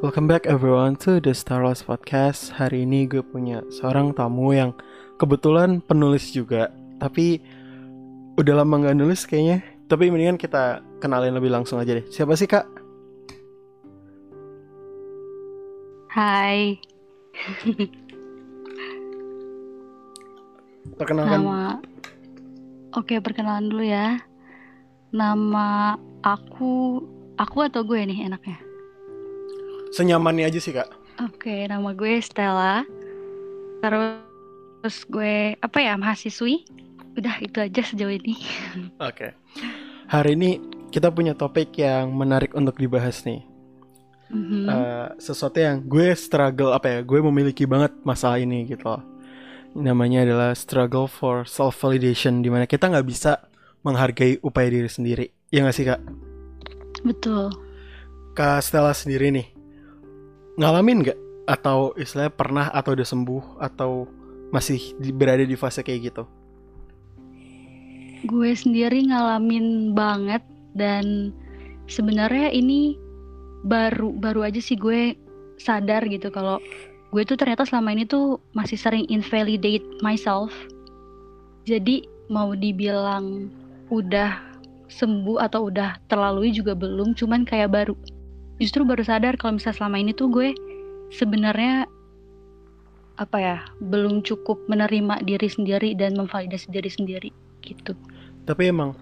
Welcome back everyone to the Star Wars Podcast. Hari ini gue punya seorang tamu yang kebetulan penulis juga, tapi udah lama nggak nulis kayaknya. Tapi mendingan kita kenalin lebih langsung aja deh. Siapa sih kak? Hai, Perkenalkan. nama Oke, perkenalan dulu ya. Nama aku aku atau gue nih enaknya? Senyamannya aja sih kak. Oke, nama gue Stella. Terus gue apa ya, mahasiswi. Udah itu aja sejauh ini. Oke. Hari ini kita punya topik yang menarik untuk dibahas nih. Mhm. Eh, sesuatu yang gue struggle apa ya? Gue memiliki banget masalah ini gitu loh. Namanya adalah struggle for self validation, di mana kita nggak bisa menghargai upaya diri sendiri. Ya nggak sih kak? Betul. Kak Stella sendiri nih ngalamin nggak? Atau istilahnya pernah atau udah sembuh atau masih berada di fase kayak gitu? Gue sendiri ngalamin banget dan sebenarnya ini baru baru aja sih gue sadar gitu kalau gue tuh ternyata selama ini tuh masih sering invalidate myself. Jadi mau dibilang udah sembuh atau udah terlalui juga belum, cuman kayak baru. Justru baru sadar kalau misalnya selama ini tuh gue sebenarnya apa ya, belum cukup menerima diri sendiri dan memvalidasi diri sendiri gitu. Tapi emang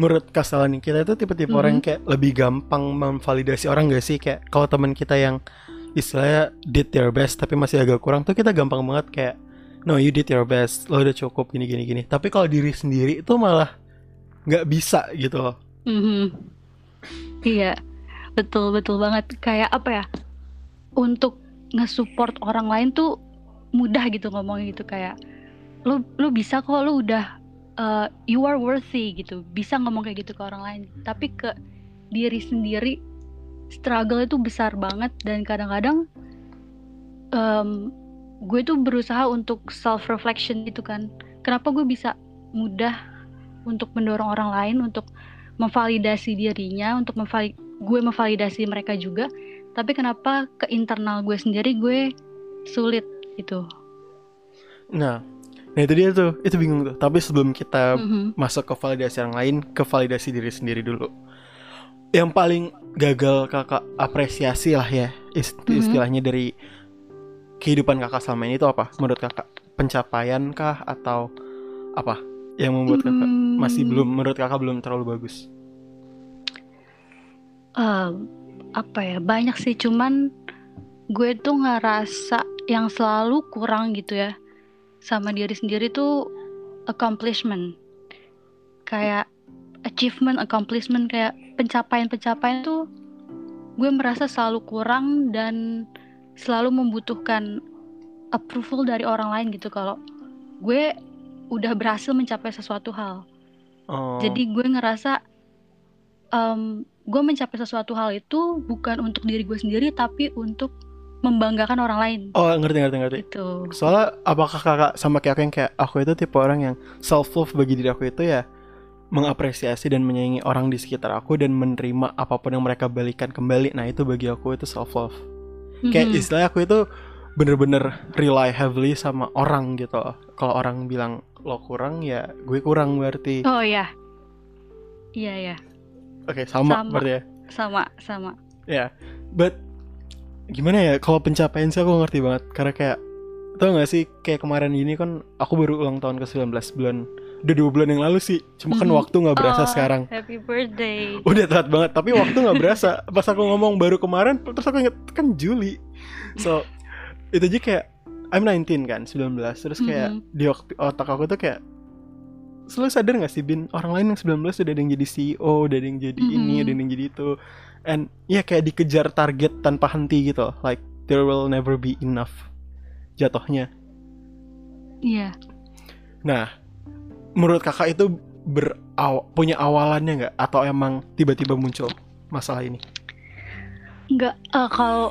menurut nih kita itu tipe-tipe orang yang kayak lebih gampang memvalidasi orang gak sih? Kayak kalau teman kita yang istilahnya did their best tapi masih agak kurang tuh kita gampang banget kayak no you did your best lo udah cukup gini gini gini. Tapi kalau diri sendiri itu malah nggak bisa gitu loh. Mhm. Iya, betul betul banget. Kayak apa ya? Untuk nge-support orang lain tuh mudah gitu ngomongnya gitu kayak lu lu bisa kok lu udah uh, you are worthy gitu. Bisa ngomong kayak gitu ke orang lain. Tapi ke diri sendiri struggle itu besar banget dan kadang-kadang em, gue tuh berusaha untuk self reflection gitu kan. Kenapa gue bisa mudah untuk mendorong orang lain untuk memvalidasi dirinya untuk memvali gue memvalidasi mereka juga tapi kenapa ke internal gue sendiri gue sulit gitu. Nah nah itu dia tuh itu bingung tuh. Tapi sebelum kita Mhm. masuk ke validasi orang lain ke validasi diri sendiri dulu. Yang paling gagal kakak apresiasi lah ya ist- Mhm. istilahnya dari kehidupan kakak selama ini itu apa menurut kakak? Pencapaian kah atau apa yang membuat kakak masih Hmm, belum menurut kakak belum terlalu bagus eh, apa ya banyak sih cuman gue tuh ngerasa yang selalu kurang gitu ya sama diri sendiri tuh accomplishment. Kayak achievement accomplishment kayak pencapaian-pencapaian tuh gue merasa selalu kurang dan selalu membutuhkan approval dari orang lain gitu. Kalau gue udah berhasil mencapai sesuatu hal. Oh, jadi gue ngerasa em, gue mencapai sesuatu hal itu bukan untuk diri gue sendiri tapi untuk membanggakan orang lain. Oh ngerti ngerti ngerti. Gitu. Soalnya apakah kakak sama kayak aku yang kayak aku itu tipe orang yang self love bagi diri aku itu ya mengapresiasi dan menyayangi orang di sekitar aku dan menerima apa pun yang mereka balikan kembali. Nah itu bagi aku itu self love kayak Mhm. istilahnya aku itu bener-bener rely heavily sama orang gitu. Kalau orang bilang lo kurang ya gue kurang berarti. oh ya iya ya Oke sama, sama. berarti ya. sama sama Ya, but gimana ya? Kalau pencapaian sih aku ngerti banget karena kayak tau gak sih kayak kemarin gini kan aku baru ulang tahun ke 19 bulan udah dua bulan yang lalu sih cuma kan Mhm. waktu nggak berasa Oh, sekarang happy birthday udah telat banget tapi waktu nggak berasa pas aku ngomong baru kemarin terus aku inget kan Juli so itu aja kayak I'm 19 kan 19 terus kayak Mhm. di waktu otak aku tuh kayak selalu sadar gak sih Bin? Orang lain yang 19 udah ada yang jadi CEO udah ada yang jadi ini Mhm. ada yang jadi itu. And ya kayak dikejar target tanpa henti gitu. Like there will never be enough jatuhnya. Iya. Nah menurut kakak itu beraw punya awalannya nggak atau emang tiba-tiba muncul masalah ini? Nggak eh, kalau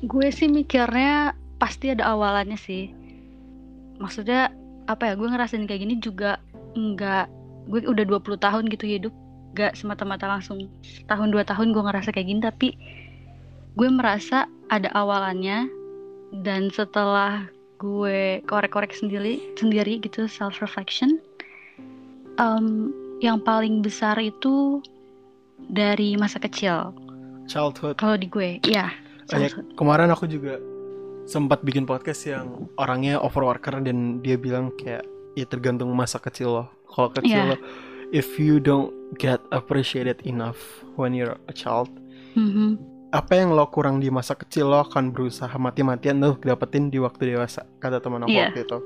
gue sih mikirnya pasti ada awalannya sih. Maksudnya apa ya gue ngerasain kayak gini juga nggak gue udah 20 tahun gitu hidup. Gak semata-mata langsung tahun dua tahun gue ngerasa kayak gini tapi gue merasa ada awalannya dan setelah gue korek-korek sendiri sendiri gitu self reflection um, yang paling besar itu dari masa kecil. Childhood. Kalau di gue ya kemarin aku juga sempat bikin podcast yang orangnya overworker dan dia bilang kayak ya tergantung masa kecil lo. Kalau kecil Yeah. lo if you don't get appreciated enough when you're a child Mhm. apa yang lo kurang di masa kecil lo akan berusaha mati-matian lo dapetin di waktu dewasa kata teman aku Iya. waktu itu.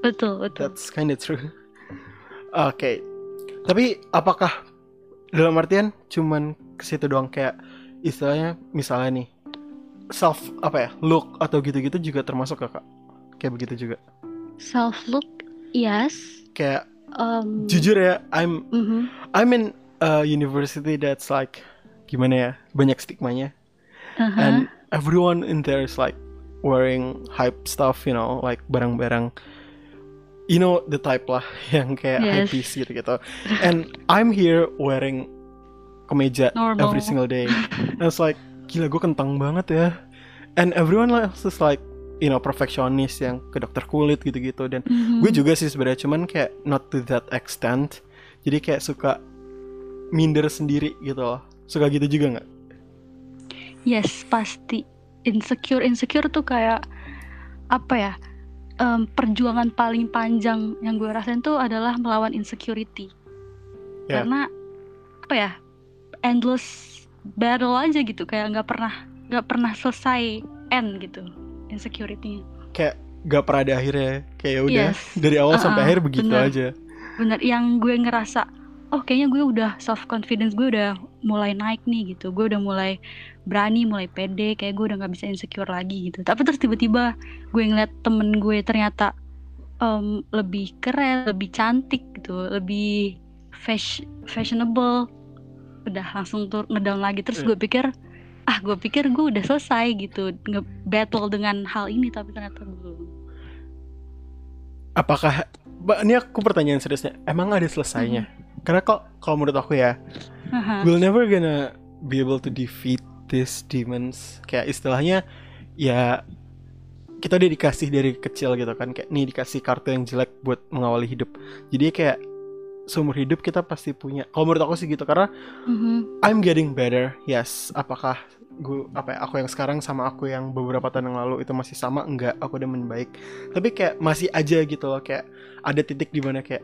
Betul betul. That's kind of true. Oke. Tapi apakah dalam artian cuman ke situ doang kayak istilahnya misalnya nih self apa ya look atau gitu-gitu juga termasuk gak kak? Kayak begitu juga. Self look yes kayak um, jujur ya I'm mhm. I'm in a university that's like gimana ya banyak stigmanya Aha. and everyone in there is like wearing hype stuff you know like barang-barang you know the type lah yang kayak Yes. hypebeast gitu gitu and I'm here wearing kemeja Normal. every single day and it's like gila gue kentang banget ya and everyone else is like you know perfectionist yang ke dokter kulit gitu-gitu dan Mhm. gue juga sih sebenarnya cuman kayak not to that extent jadi kayak suka minder sendiri gitu loh suka gitu juga nggak Yes, pasti. Insecure, insecure tuh kayak apa ya? em, perjuangan paling panjang yang gue rasain tuh adalah melawan insecurity. Ya. Karena apa ya? Endless battle aja gitu, kayak nggak pernah nggak pernah selesai end gitu insecurity. kayak gak pernah ada akhirnya kayak ya udah Yes. dari awal sampai Uh-uh, akhir begitu bener. aja Bener, yang gue ngerasa, oh kayaknya gue udah self confidence gue udah mulai naik nih gitu, gue udah mulai berani, mulai pede, kayak gue udah nggak bisa insecure lagi gitu. Tapi terus tiba-tiba gue ngeliat temen gue ternyata em, lebih keren, lebih cantik gitu, lebih fash fashionable, udah langsung tur ngedown lagi. Terus Hmm. gue pikir, ah gue pikir gue udah selesai gitu, nge-battle dengan hal ini, tapi ternyata belum. apakah Ba- ini aku pertanyaan seriusnya emang ada selesainya karena kok kalau menurut aku ya Haha. we'll never gonna be able to defeat these demons kayak istilahnya ya kita udah dikasih dari kecil gitu kan kayak nih dikasih kartu yang jelek buat mengawali hidup jadi kayak seumur hidup kita pasti punya kalau menurut aku sih gitu karena Mhm. I'm getting better yes apakah gue apa ya, aku yang sekarang sama aku yang beberapa tahun yang lalu itu masih sama enggak aku udah membaik. Tapi kayak masih aja gitu loh kayak ada titik di mana kayak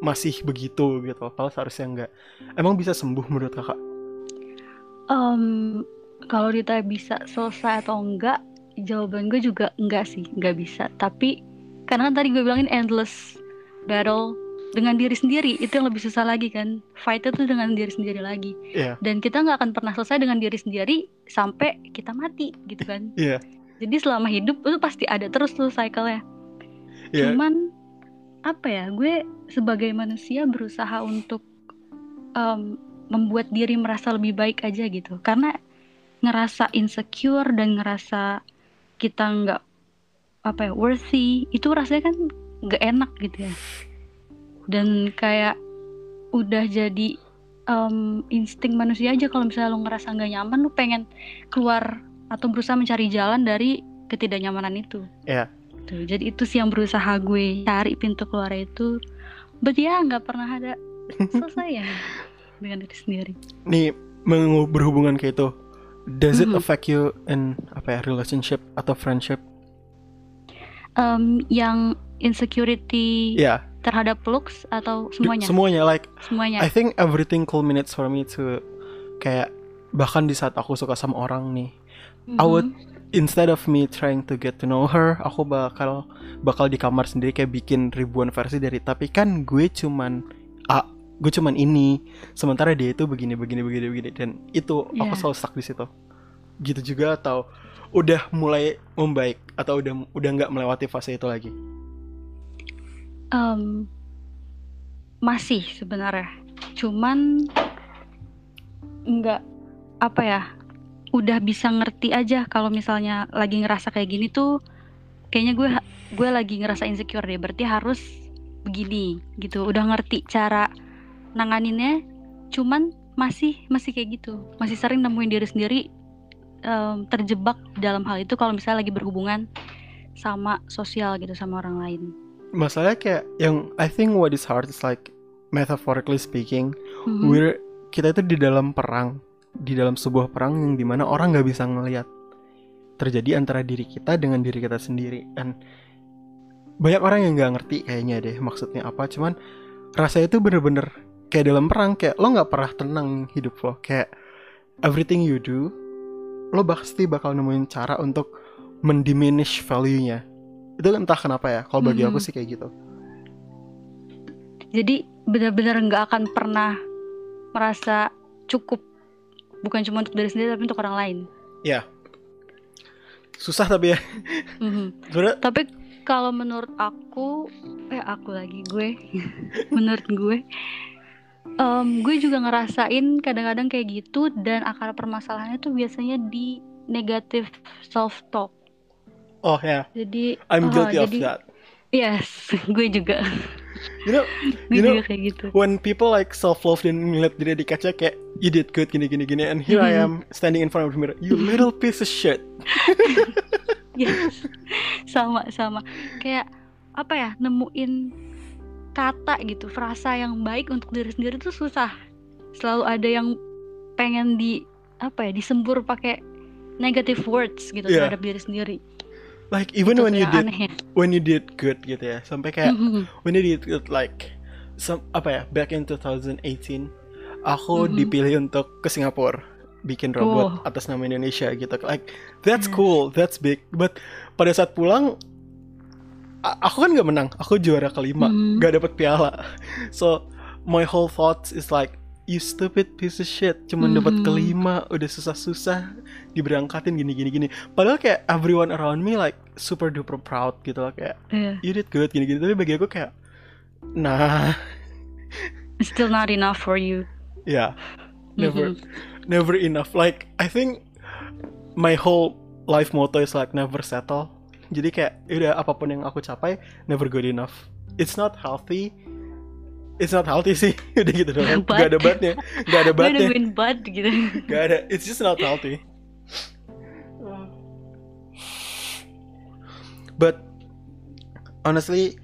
masih begitu gitu loh padahal seharusnya enggak. Emang bisa sembuh menurut kakak? Em, kalau ditanya bisa selesai atau enggak, jawaban gue juga enggak sih, enggak bisa. Tapi karena kan tadi gue bilangin endless battle dengan diri sendiri itu yang lebih susah lagi kan. Fight itu dengan diri sendiri lagi. Iya. Dan kita nggak akan pernah selesai dengan diri sendiri sampai kita mati gitu kan. Iya. Jadi selama hidup itu pasti ada terus tuh cycle-nya. Iya. Cuman apa ya, gue sebagai manusia berusaha untuk em, membuat diri merasa lebih baik aja gitu. Karena ngerasa insecure dan ngerasa kita nggak apa ya worthy itu rasanya kan nggak enak gitu ya. Dan kayak udah jadi em, insting manusia aja kalau misalnya lo ngerasa nggak nyaman, lo pengen keluar atau berusaha mencari jalan dari ketidaknyamanan itu. Iya. Tuh, jadi itu sih yang berusaha gue cari pintu keluar itu. But ya nggak pernah ada selesai ya dengan diri sendiri. nih berhubungan kayak itu does it Mhm. affect you in apa ya relationship atau friendship Em, yang insecurity ya terhadap looks atau semuanya? semuanya like semuanya. I think everything culminates for me to kayak bahkan di saat aku suka sama orang nih I would Mhm. instead of me trying to get to know her aku bakal bakal di kamar sendiri kayak bikin ribuan versi dari tapi kan gue cuman ah gue cuman ini sementara dia itu begini begini begini begini dan itu aku Iya. selalu stuck di situ gitu juga atau udah mulai membaik atau udah udah nggak melewati fase itu lagi Em, masih sebenarnya. Cuman nggak apa ya? Udah bisa ngerti aja kalau misalnya lagi ngerasa kayak gini tuh kayaknya gue gue lagi ngerasa insecure deh. Berarti harus begini gitu. Udah ngerti cara nanganinnya. Cuman masih masih kayak gitu. Masih sering nemuin diri sendiri em, terjebak dalam hal itu kalau misalnya lagi berhubungan sama sosial gitu sama orang lain. Masalahnya kayak yang I think what is hard is like metaphorically speaking, Mhm. we're kita itu di dalam perang, di dalam sebuah perang yang di mana orang nggak bisa ngelihat terjadi antara diri kita dengan diri kita sendiri. And banyak orang yang nggak ngerti kayaknya deh maksudnya apa. Cuman rasanya itu bener-bener kayak dalam perang kayak lo nggak pernah tenang hidup lo kayak everything you do lo pasti bakal nemuin cara untuk mendiminish value-nya itu entah kenapa ya kalau bagi aku Mhm. sih kayak gitu Jadi benar-benar nggak akan pernah merasa cukup bukan cuma untuk diri sendiri tapi untuk orang lain. susah tapi ya Mhm. sebenarnya Tapi kalau menurut aku, eh aku lagi gue, menurut gue, em, gue juga ngerasain kadang-kadang kayak gitu dan akar permasalahannya tuh biasanya di negative self talk. Oh ya Jadi, I'm oh, guilty of jadi that yes, gue juga, you know gue You know, juga kayak gitu. when people like self love dan ngeliat diri di kaca kayak you did good gini gini gini and here I am Mhm. standing in front of the mirror you little piece of shit Yes, sama sama. Kayak apa ya, nemuin kata gitu, frasa yang baik untuk diri sendiri tuh susah. Selalu ada yang pengen di apa ya, disembur pakai negative words gitu Iya. terhadap diri sendiri. Like even Itu when you did anehnya. when you did good gitu ya sampai kayak Mhm. when you did good like some apa ya back in 2018 aku Mhm. dipilih untuk ke Singapura bikin robot Oh. atas nama Indonesia gitu like that's cool that's big but pada saat pulang aku kan nggak menang aku juara kelima Mhm. nggak dapet piala so my whole thoughts is like you stupid piece of shit cuman dapat Mhm. kelima udah susah-susah diberangkatin gini gini gini padahal kayak everyone around me like super duper proud gitu loh kayak Iya. you did good gini gini tapi bagi aku kayak nah Still not enough for you. ya never Mhm. never enough like I think my whole life motto is like never settle jadi kayak udah apa pun yang aku capai never good enough it's not healthy it's not healthy sih. Udah gitu doang. But- gak ada batnya gak ada Gue batnya nungguin bud gitu. gak ada. It's just not healthy. But honestly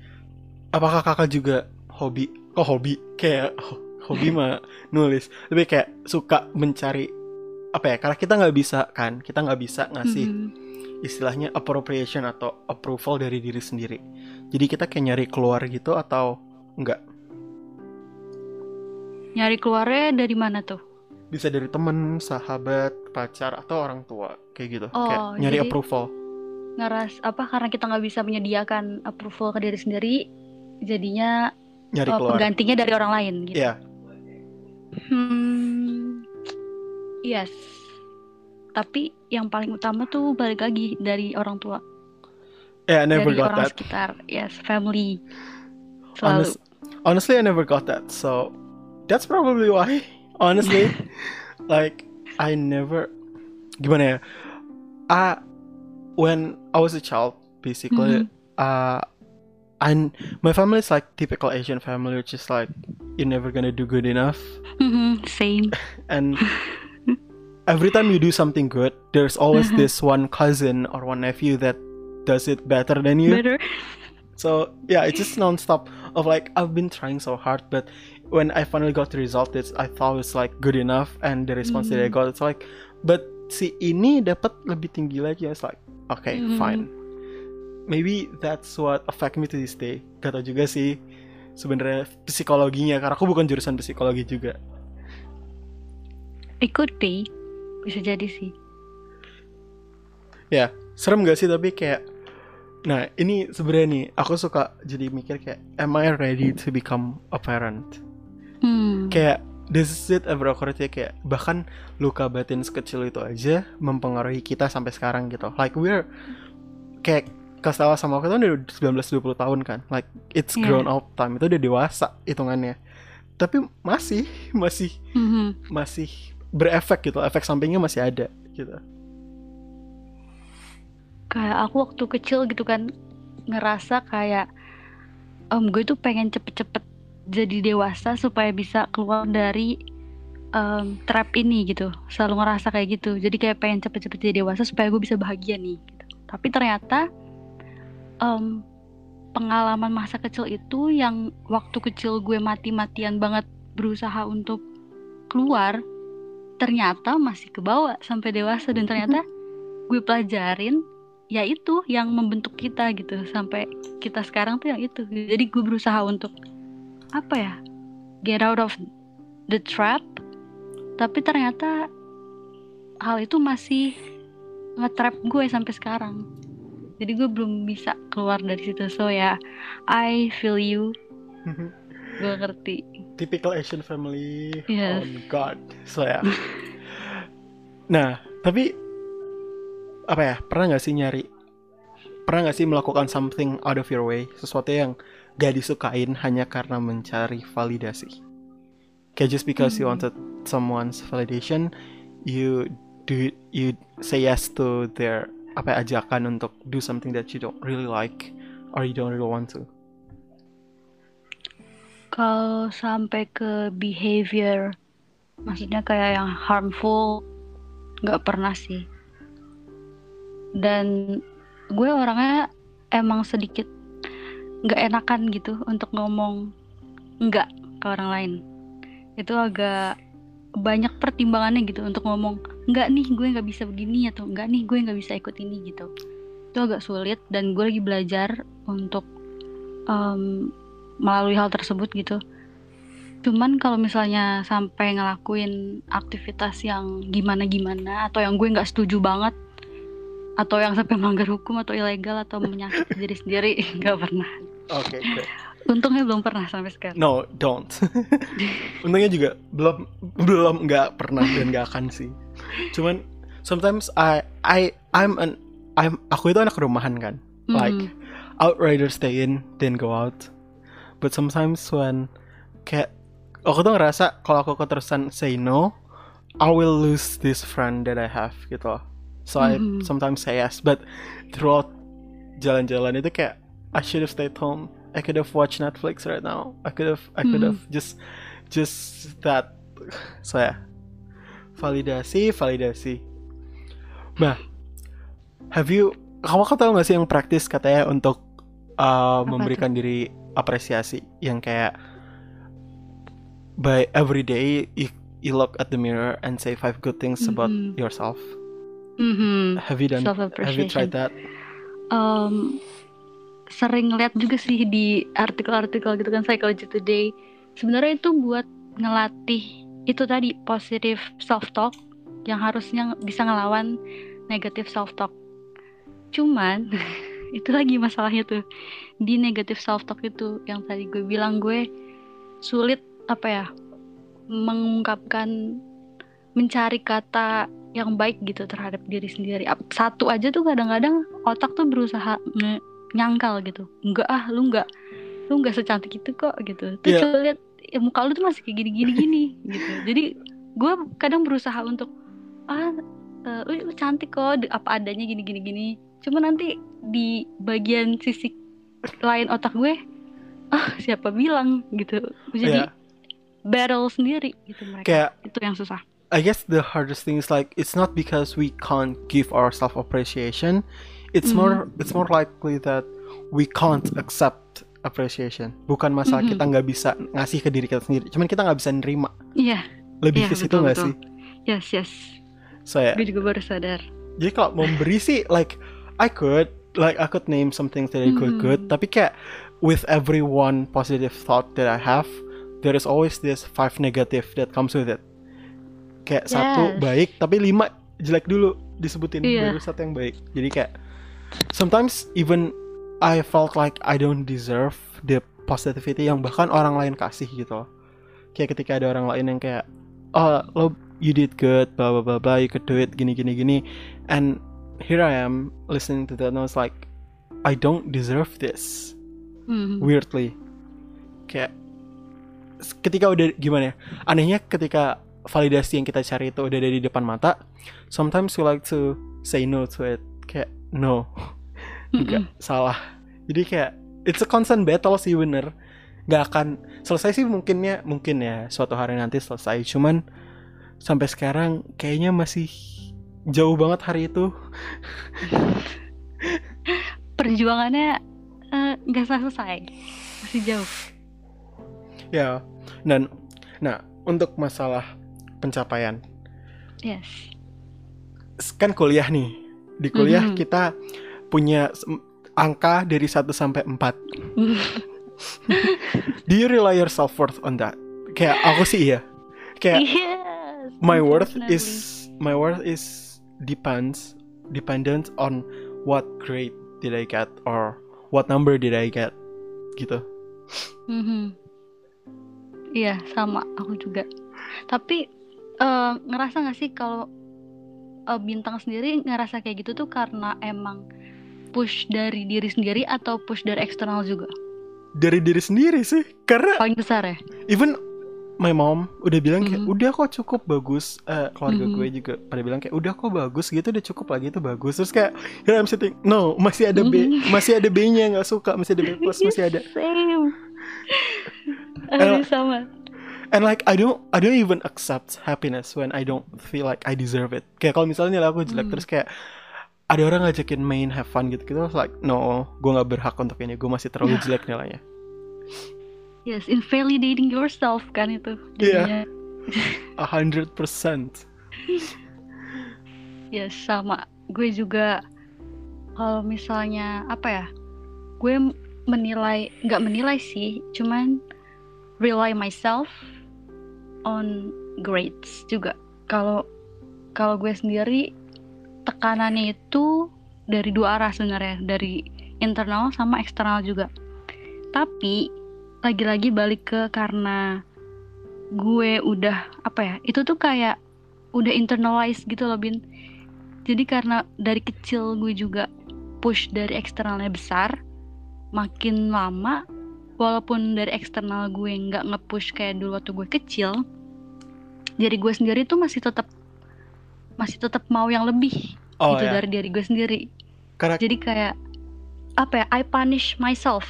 apakah kakak juga hobi? Kok hobi? Kayak ho- hobi mah nulis. Tapi kayak suka mencari apa ya karena kita nggak bisa kan? Kita nggak bisa ngasih Mhm. istilahnya appropriation atau approval dari diri sendiri. Jadi kita kayak nyari keluar gitu atau enggak Nyari keluarnya dari mana tuh? bisa dari temen sahabat pacar atau orang tua kayak gitu Oh, kayak nyari approval Ngeras apa karena kita nggak bisa menyediakan approval ke diri sendiri, jadinya nyari keluar penggantinya dari orang lain gitu. Iya. Hmm, yes. Tapi yang paling utama tuh balik lagi dari orang tua, yeah I never dari got orang that sekitar. Yes, family. Selalu. Honest, honestly, I never got that. So that's probably why. Honestly, like I never. Gimana ya? Uh, when I was a child, basically, Mhm. uh, and my family is like typical Asian family, which is like you're never gonna do good enough, Mhm, Same. and every time you do something good, there's always Uh-huh. this one cousin or one nephew that does it better than you. Better. So yeah, it's just nonstop of like I've been trying so hard, but when I finally got the result, it's I thought it's like good enough, and the response that I Mhm. got, it's like, but si ini dapat lebih tinggi lagi. It's like okay, Mhm. fine. Maybe that's what affect me to this day. Kata juga sih sebenarnya psikologinya, karena aku bukan jurusan psikologi juga. It could be. Bisa jadi sih. Ya, serem gak sih tapi kayak Nah, ini sebenarnya nih, aku suka jadi mikir kayak am I ready to become a parent? Hmm. kayak does it ever occur to you kayak bahkan luka batin sekecil itu aja mempengaruhi kita sampai sekarang gitu like we're kayak Kastela sama aku tuh udah 19-20 tahun kan like it's Iya. grown up time itu udah dewasa hitungannya tapi masih masih Mhm. masih berefek gitu efek sampingnya masih ada gitu Kayak aku waktu kecil gitu kan ngerasa kayak em gue tuh pengen cepet-cepet jadi dewasa supaya bisa keluar dari um, trap ini gitu. Selalu ngerasa kayak gitu. Jadi kayak pengen cepet-cepet jadi dewasa supaya gue bisa bahagia nih gitu. tapi ternyata um, pengalaman masa kecil itu yang waktu kecil gue mati-matian banget berusaha untuk keluar ternyata masih kebawa sampai dewasa. Dan ternyata gue pelajarin ya itu yang membentuk kita gitu. Sampai kita sekarang tuh yang itu. Jadi gue berusaha untuk apa ya get out of the trap. Tapi ternyata hal itu masih nge-trap gue sampai sekarang. Jadi gue belum bisa keluar dari situ. So ya I feel you. Gue ngerti. Typical Asian family. Yes. oh god. So ya. Nah tapi apa ya pernah nggak sih nyari pernah nggak sih melakukan something out of your way? Sesuatu yang gak disukain hanya karena mencari validasi. Kayak just because you Hmm. wanted someone's validation you do you say yes to their apa ya, ajakan untuk do something that you don't really like or you don't really want to. Kalau sampai ke behavior maksudnya kayak yang harmful nggak pernah sih. Dan gue orangnya emang sedikit nggak enakan gitu untuk ngomong nggak ke orang lain. Itu agak banyak pertimbangannya gitu untuk ngomong nggak nih gue nggak bisa begini atau nggak nih gue nggak bisa ikut ini gitu. Itu agak sulit dan gue lagi belajar untuk em, melalui hal tersebut gitu. Cuman kalau misalnya sampai ngelakuin aktivitas yang gimana-gimana atau yang gue nggak setuju banget atau yang sampai melanggar hukum atau ilegal atau menyakiti diri sendiri nggak pernah oke good. untungnya belum pernah sampai sekarang No, don't. Untungnya juga belum belum nggak pernah dan nggak akan sih. Cuman sometimes I I I'm an I'm aku itu anak rumahan kan. Like Mhm. I would rather stay in than go out. But sometimes when kayak aku tuh ngerasa kalau aku keterusan say no, I will lose this friend that I have gitu loh. So I Mhm. sometimes say yes, but throughout jalan-jalan itu kayak I should have stayed home. I could have watched Netflix right now. I could have I could have just just that so ya. Validasi, validasi. Bah, have you kamu kan tahu gak sih yang praktis katanya untuk uh, Apa memberikan diri apresiasi yang kayak by every day you, you look at the mirror and say five good things about Mhm. yourself. Mhm. Have you done? Have you tried that? Em, sering lihat juga sih di artikel-artikel gitu kan Psychology Today. Sebenarnya itu buat ngelatih itu tadi positive self talk yang harusnya bisa ngelawan negative self talk. Cuman itu lagi masalahnya tuh di negative self talk itu yang tadi gue bilang gue sulit apa ya mengungkapkan mencari kata yang baik gitu terhadap diri sendiri. Satu aja tuh kadang-kadang otak tuh berusaha nyangkal gitu. Enggak ah, lu enggak lu enggak secantik itu kok gitu. Terus Iya. coba lihat ya, muka lu tuh masih kayak gini-gini gini gitu. Jadi gue kadang berusaha untuk ah eh, lu, lu cantik kok apa adanya gini-gini gini. Cuma nanti di bagian sisi lain otak gue ah siapa bilang gitu. Jadi Iya. battle sendiri gitu mereka. Kayak Itu yang susah. I guess the hardest thing is like it's not because we can't give ourselves appreciation. It's more it's more likely that we can't accept appreciation. Bukan masalah Mhm. kita nggak bisa ngasih ke diri kita sendiri, cuman kita nggak bisa nerima. Iya, Lebih Iya, ke situ nggak sih? yes yes. So ya, Gue juga baru sadar. jadi kalau memberi sih like I could like I could name some things that I could Mhm. good, tapi kayak with every one positive thought that I have, there is always this five negative that comes with it. Kayak satu Yes. baik, tapi lima jelek dulu disebutin Iya. baru satu yang baik. Jadi kayak sometimes even I felt like I don't deserve the positivity yang bahkan orang lain kasih gitu loh. Kayak ketika ada orang lain yang kayak oh lo you did good blah blah blah blah you could do it gini gini gini and here I am listening to that and I was like I don't deserve this Mhm. weirdly kayak ketika udah gimana ya anehnya ketika validasi yang kita cari itu udah ada di depan mata sometimes we like to say no to it kayak no. Mm-mm. salah. Jadi kayak it's a constant battle sih bener. Nggak akan selesai sih mungkinnya mungkin ya suatu hari nanti selesai. Cuman sampai sekarang kayaknya masih jauh banget hari itu. Perjuangannya eh, nggak selesai. Masih jauh. Ya dan nah untuk masalah pencapaian. Yes. Kan kuliah nih di kuliah Mhm. kita punya angka dari 1 sampai 4 do you rely your self worth on that kayak aku sih iya kayak yes my worth unfortunately. is my worth is depends dependent on what grade did I get or what number did I get gitu Mhm. Iya sama aku juga. Tapi eh, ngerasa nggak sih kalau eh, bintang sendiri ngerasa kayak gitu tuh karena emang push dari diri sendiri atau push dari eksternal juga? dari diri sendiri sih karena Paling besar ya? even my mom udah bilang kayak Mhm. udah kok cukup bagus Eh, keluarga Mhm. gue juga pada bilang kayak udah kok bagus gitu udah cukup lagi itu bagus terus kayak here I'm sitting no masih ada B Mhm. masih ada B nya nggak suka masih ada B plus masih ada Same. Eh, Aduh, sama. And like I don't I don't even accept happiness when I don't feel like I deserve it kayak kalau misalnya nilai aku jelek Hmm. terus kayak ada orang ngajakin main have fun gitu gitu like no gue nggak berhak untuk ini gue masih terlalu Ya. jelek nilainya Yes, invalidating yourself kan itu. Iya. jadinya. a hundred percent Yes, sama. Gue juga kalau misalnya apa ya? Gue menilai nggak menilai sih, cuman rely myself on grades juga. Kalau kalau gue sendiri tekanannya itu dari dua arah sebenarnya, dari internal sama eksternal juga. Tapi lagi-lagi balik ke karena gue udah apa ya? Itu tuh kayak udah internalize gitu loh Bin jadi karena dari kecil gue juga push dari eksternalnya besar makin lama walaupun dari eksternal gue nggak nge-push kayak dulu waktu gue kecil jadi gue sendiri tuh masih tetap masih tetap mau yang lebih oh gitu ya. dari diri gue sendiri. Karena jadi kayak apa ya I punish myself.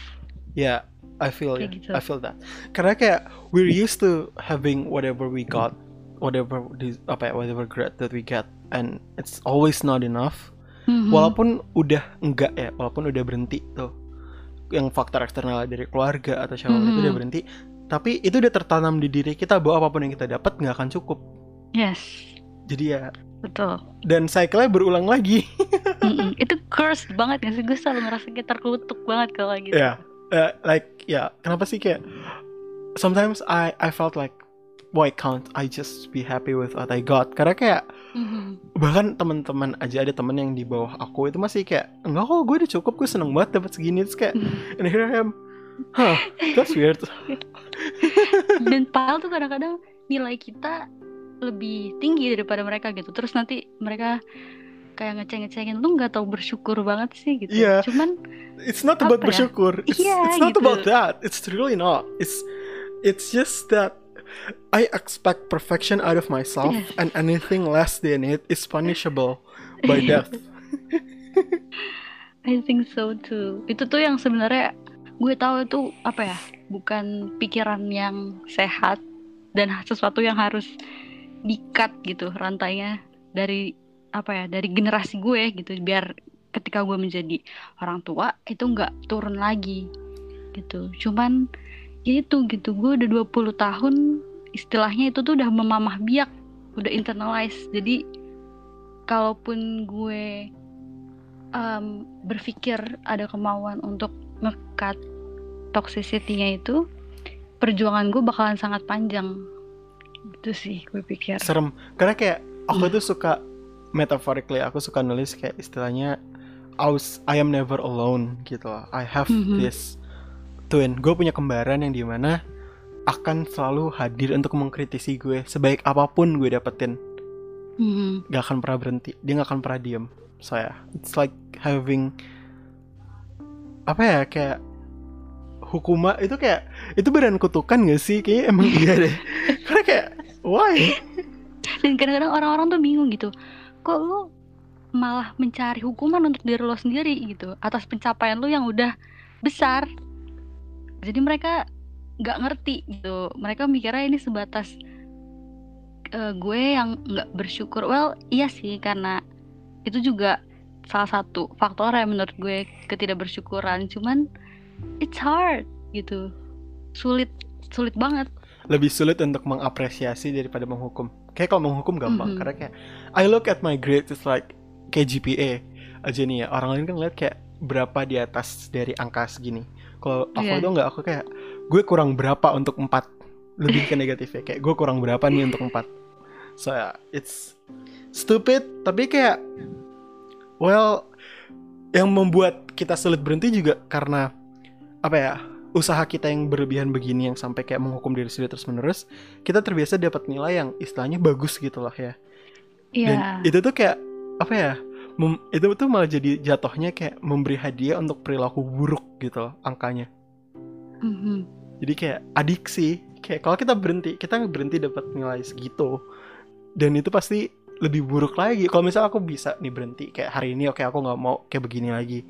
Ya I feel ya. Kayak gitu. I feel that. Karena kayak we're used to having whatever we got whatever di- apa ya whatever grade that we get and it's always not enough. Mhm. walaupun udah enggak ya walaupun udah berhenti tuh yang faktor eksternal dari keluarga atau siapa itu Mhm. udah berhenti. Tapi itu udah tertanam di diri kita bahwa apa pun yang kita dapat nggak akan cukup. Yes. Jadi ya betul. dan cycle-nya berulang lagi. Mm-mm. itu cursed banget gak sih? Gue selalu ngerasa kayak terkutuk banget kalau gitu. Ya eh, like ya kenapa sih kayak sometimes I I felt like why can't I just be happy with what I got? Karena kayak Mhm. bahkan teman-teman aja ada temen yang di bawah aku itu masih kayak enggak kok gue udah cukup gue seneng banget dapat segini. Terus kayak and here I am. Huh that's weird. Dan padahal tuh kadang-kadang nilai kita lebih tinggi daripada mereka gitu. Terus nanti mereka kayak ngeceng-ngecengin lu nggak tahu bersyukur banget sih gitu. Iya. cuman it's not about ya? bersyukur. It's, Iya, it's not gitu. about that. It's really not. It's it's just that I expect perfection out of myself and anything less than it is punishable by death. I think so too. Itu tuh yang sebenarnya gue tahu itu apa ya? Bukan pikiran yang sehat dan sesuatu yang harus dikat gitu rantainya dari apa ya? Dari generasi gue gitu biar ketika gue menjadi orang tua itu nggak turun lagi gitu. Cuman itu gitu. Gue udah 20 tahun istilahnya itu tuh udah memamah biak udah internalize. Jadi kalaupun gue em, berpikir ada kemauan untuk ngekat toxicity-nya itu perjuangan gue bakalan sangat panjang. Itu sih gue pikir. Serem. Karena kayak aku tuh suka metaphorically aku suka nulis kayak istilahnya I, was, I am never alone gitu loh. I have Mhm. this twin gue punya kembaran yang di mana akan selalu hadir untuk mengkritisi gue sebaik apa pun gue dapetin. Mhm. gak akan pernah berhenti. Dia gak akan pernah diem. Saya it's like having apa ya kayak hukuma. Itu kayak itu badan kutukan gak sih? Kayaknya emang iya deh. Karena kayak why? Dan kadang-kadang orang-orang tuh bingung gitu. Kok lu malah mencari hukuman untuk diri lo sendiri gitu atas pencapaian lu yang udah besar jadi mereka nggak ngerti gitu mereka mikirnya ini sebatas eh, gue yang nggak bersyukur. Well, iya sih karena itu juga salah satu faktor yang menurut gue ketidakbersyukuran. Cuman it's hard gitu. Sulit sulit banget. lebih sulit untuk mengapresiasi daripada menghukum. Kayak kalau menghukum gampang Mhm. karena kayak I look at my grades it's like kayak GPA aja nih ya. Orang lain kan lihat kayak berapa di atas dari angka segini. Kalau aku Iya. itu nggak aku kayak gue kurang berapa untuk empat lebih ke negatifnya kayak gue kurang berapa nih untuk empat. So yeah, it's stupid tapi kayak well yang membuat kita sulit berhenti juga karena apa ya usaha kita yang berlebihan begini yang sampai kayak menghukum diri sendiri terus menerus kita terbiasa dapat nilai yang istilahnya bagus gitu lah ya dan Iya. itu tuh kayak apa ya mem- itu tuh malah jadi jatuhnya kayak memberi hadiah untuk perilaku buruk gitu loh angkanya. Mhm. jadi kayak adiksi kayak kalau kita berhenti kita berhenti dapat nilai segitu dan itu pasti lebih buruk lagi. Kalau misalnya aku bisa nih berhenti kayak hari ini oke aku nggak mau kayak begini lagi.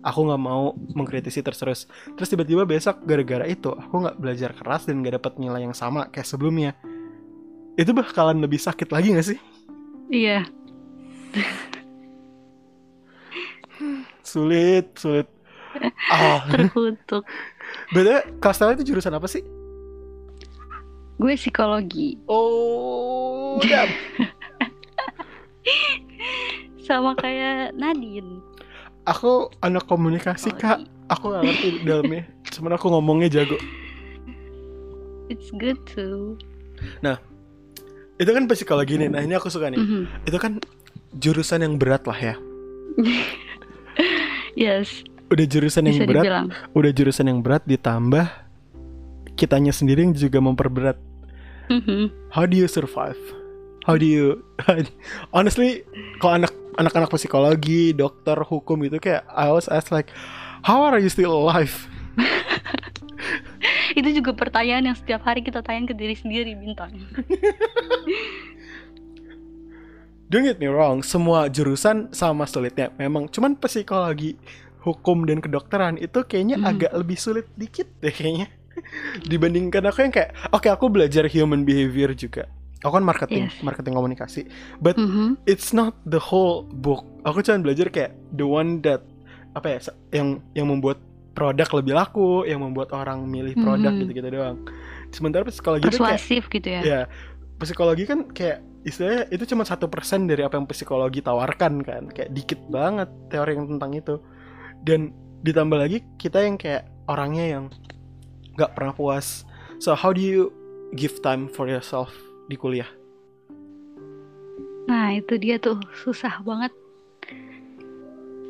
Aku nggak mau mengkritisi terus terus terus tiba-tiba besok gara-gara itu aku nggak belajar keras dan nggak dapat nilai yang sama kayak sebelumnya. Itu bakalan lebih sakit lagi gak sih? Iya. Sulit sulit ah Terkutuk. beda Kastel itu jurusan apa sih gue psikologi. oh. Sama kayak Nadine. aku anak komunikasi kak aku gak ngerti dalamnya cuman aku ngomongnya jago It's good too. itu kan psikologi nih nah ini aku suka nih Mhm. itu kan jurusan yang berat lah ya Yes, udah jurusan yang bisa berat dibilang. udah jurusan yang berat ditambah kitanya sendiri yang juga memperberat Mhm. how do you survive how do you honestly kalau anak anak-anak psikologi dokter hukum itu kayak I always ask like how are you still alive Itu juga pertanyaan yang setiap hari kita tanya ke diri sendiri, Bintang. Don't get me wrong, semua jurusan sama sulitnya. Memang cuman psikologi, hukum dan kedokteran itu kayaknya Hmm. agak lebih sulit dikit deh kayaknya. Dibandingkan aku yang kayak, oke aku belajar human behavior juga. Aku kan marketing, Yes. marketing komunikasi. But Mhm. it's not the whole book. Aku cuma belajar kayak the one that apa ya, yang yang membuat produk lebih laku, yang membuat orang milih produk Mhm. gitu-gitu doang. Sementara psikologi itu kayak gitu ya. ya psikologi kan kayak istilahnya itu cuma satu persen dari apa yang psikologi tawarkan kan. Kayak dikit banget teori yang tentang itu. Dan ditambah lagi kita yang kayak orangnya yang nggak pernah puas. So how do you give time for yourself di kuliah? Nah, itu dia tuh. Susah banget.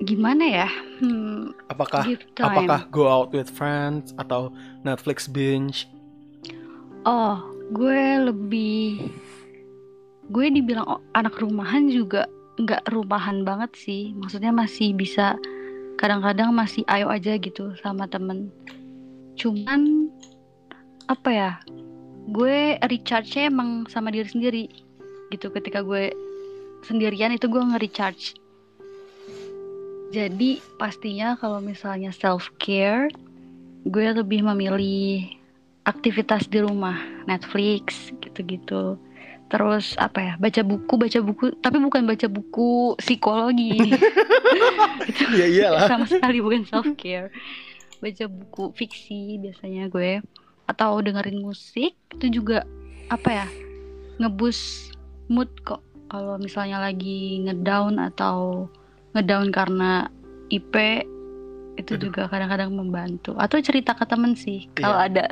Gimana ya? Hmm, apakah apakah go out with friends atau Netflix binge? Oh, gue lebih gue dibilang o- anak rumahan juga nggak rumahan banget sih. Maksudnya masih bisa kadang-kadang masih ayo aja gitu sama temen. Cuman apa ya? Gue recharge-nya emang sama diri sendiri gitu. Ketika gue sendirian itu gue nge-recharge. Jadi pastinya kalau misalnya self care, gue lebih memilih aktivitas di rumah, Netflix gitu-gitu. Terus apa ya? Baca buku, baca buku, tapi bukan baca buku psikologi. itu ya iyalah sama sekali bukan self care. Baca buku fiksi biasanya gue atau dengerin musik itu juga apa ya? Ngebus mood kok. Kalau misalnya lagi ngedown atau ngedown karena IP itu Aduh. juga kadang-kadang membantu atau cerita ke temen sih kalau ada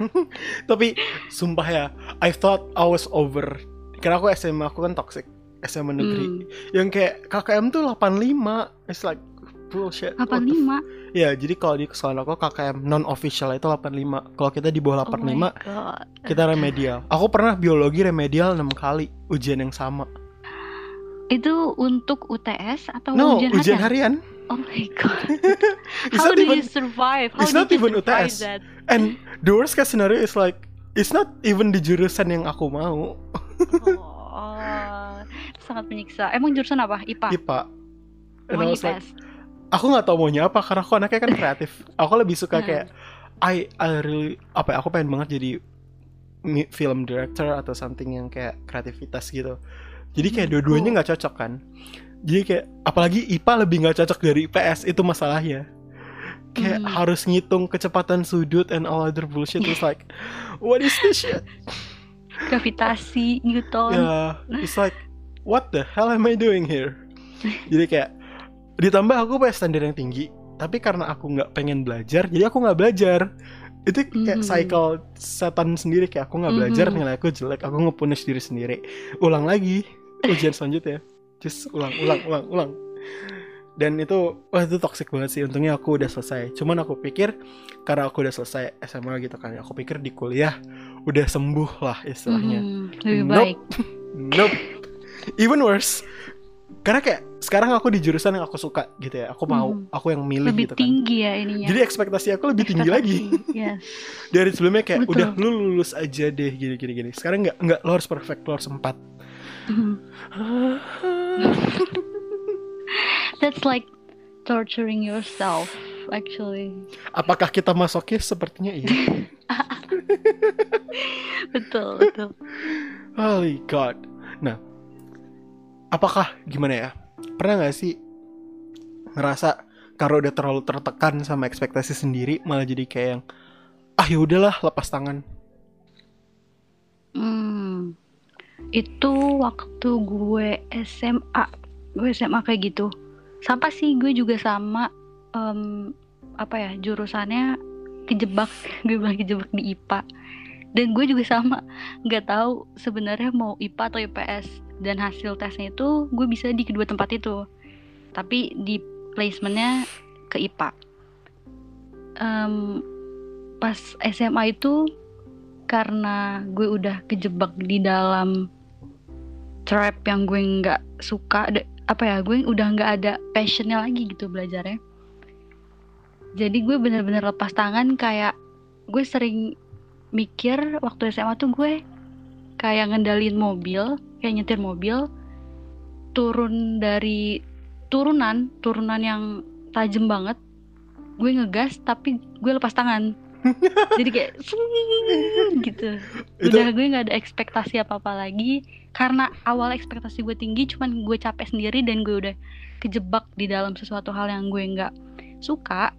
tapi sumpah ya I thought I was over karena aku SMA aku kan toxic SMA negeri Hmm, yang kayak KKM tuh 85 it's like bullshit What the 85 Ya, jadi kalau di kesalahan aku KKM non official itu 85. Kalau kita di bawah Oh my 85, God. kita remedial. Aku pernah biologi remedial 6 kali ujian yang sama. Itu untuk UTS atau no, ujian, ujian harian? Oh my god. How do even you survive? How it's not even UTS. that? and the worst case scenario is like it's not even di jurusan yang aku mau. Oh, sangat menyiksa. Emang jurusan apa? IPA. IPA. And I Emang was like, aku nggak tahu maunya apa karena aku anaknya kan kreatif. Aku lebih suka Hmm. kayak I I really apa ya, aku pengen banget jadi film director atau something yang kayak kreativitas gitu jadi kayak Hmm, dua-duanya nggak cocok kan jadi kayak apalagi IPA lebih nggak cocok dari IPS itu masalahnya kayak Hmm. harus ngitung kecepatan sudut and all other bullshit it's like what is this shit Gravitasi, Newton. ya it's like what the hell am I doing here jadi kayak ditambah aku punya standar yang tinggi tapi karena aku nggak pengen belajar jadi aku nggak belajar itu kayak Mhm. cycle setan sendiri kayak aku nggak belajar Mhm. nilai aku jelek aku nge-punish diri sendiri ulang lagi ujian selanjutnya just ulang ulang ulang ulang dan itu wah itu toxic banget sih untungnya aku udah selesai cuman aku pikir karena aku udah selesai SMA gitu kan aku pikir di kuliah udah sembuh lah istilahnya Mhm, lebih Nope. baik. Nope. Even worse. Karena kayak sekarang aku di jurusan yang aku suka gitu ya. Aku mau, Hmm. aku yang milih Lebih gitu kan. tinggi ya ininya. Jadi ekspektasi aku lebih tinggi lagi. Yes. Dari sebelumnya kayak Betul. udah lu lulus aja deh gini gini gini. Sekarang nggak nggak lo harus perfect, lo harus empat. Mhm. That's like torturing yourself actually. Apakah kita masokis? Sepertinya iya. Betul, betul. Holy God. Nah, apakah gimana ya? Pernah nggak sih ngerasa kalau udah terlalu tertekan sama ekspektasi sendiri malah jadi kayak yang ah ya udahlah lepas tangan. Hmm. Itu waktu gue SMA, gue SMA kayak gitu. Sama sih gue juga sama em, apa ya jurusannya kejebak, gue bilang kejebak di IPA. Dan gue juga sama, nggak tahu sebenarnya mau IPA atau IPS. Dan hasil tesnya itu gue bisa di kedua tempat itu. Tapi di placementnya ke IPA. Em, pas SMA itu karena gue udah kejebak di dalam trap yang gue nggak suka apa ya gue udah nggak ada passionnya lagi gitu belajarnya. Jadi gue bener-bener lepas tangan kayak gue sering mikir waktu SMA tuh gue kayak ngendalin mobil kayak nyetir mobil turun dari turunan turunan yang tajam banget gue ngegas tapi gue lepas tangan jadi kayak gitu Itu udah gue nggak ada ekspektasi apa apa lagi karena awal ekspektasi gue tinggi cuman gue capek sendiri dan gue udah kejebak di dalam sesuatu hal yang gue nggak suka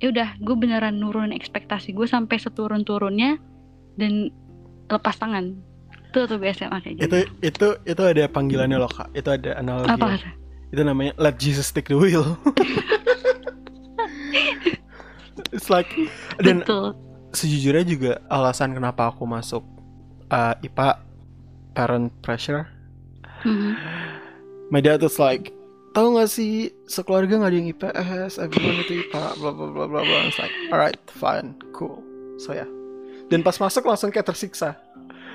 ya udah gue beneran nurunin ekspektasi gue sampai seturun turunnya dan lepas tangan tuh tuh SMA kayak gitu itu itu itu ada panggilannya loh kak. Itu ada analogi. apa Itu namanya let Jesus take the wheel. It's like dan betul sejujurnya juga alasan kenapa aku masuk uh, IPA parent pressure. Mhm. My dad was like, tahu gak sih sekeluarga nggak ada yang IPS, everyone itu IPA, bla bla bla bla bla. It's like, alright, fine, cool. So ya. Dan pas masuk langsung kayak tersiksa.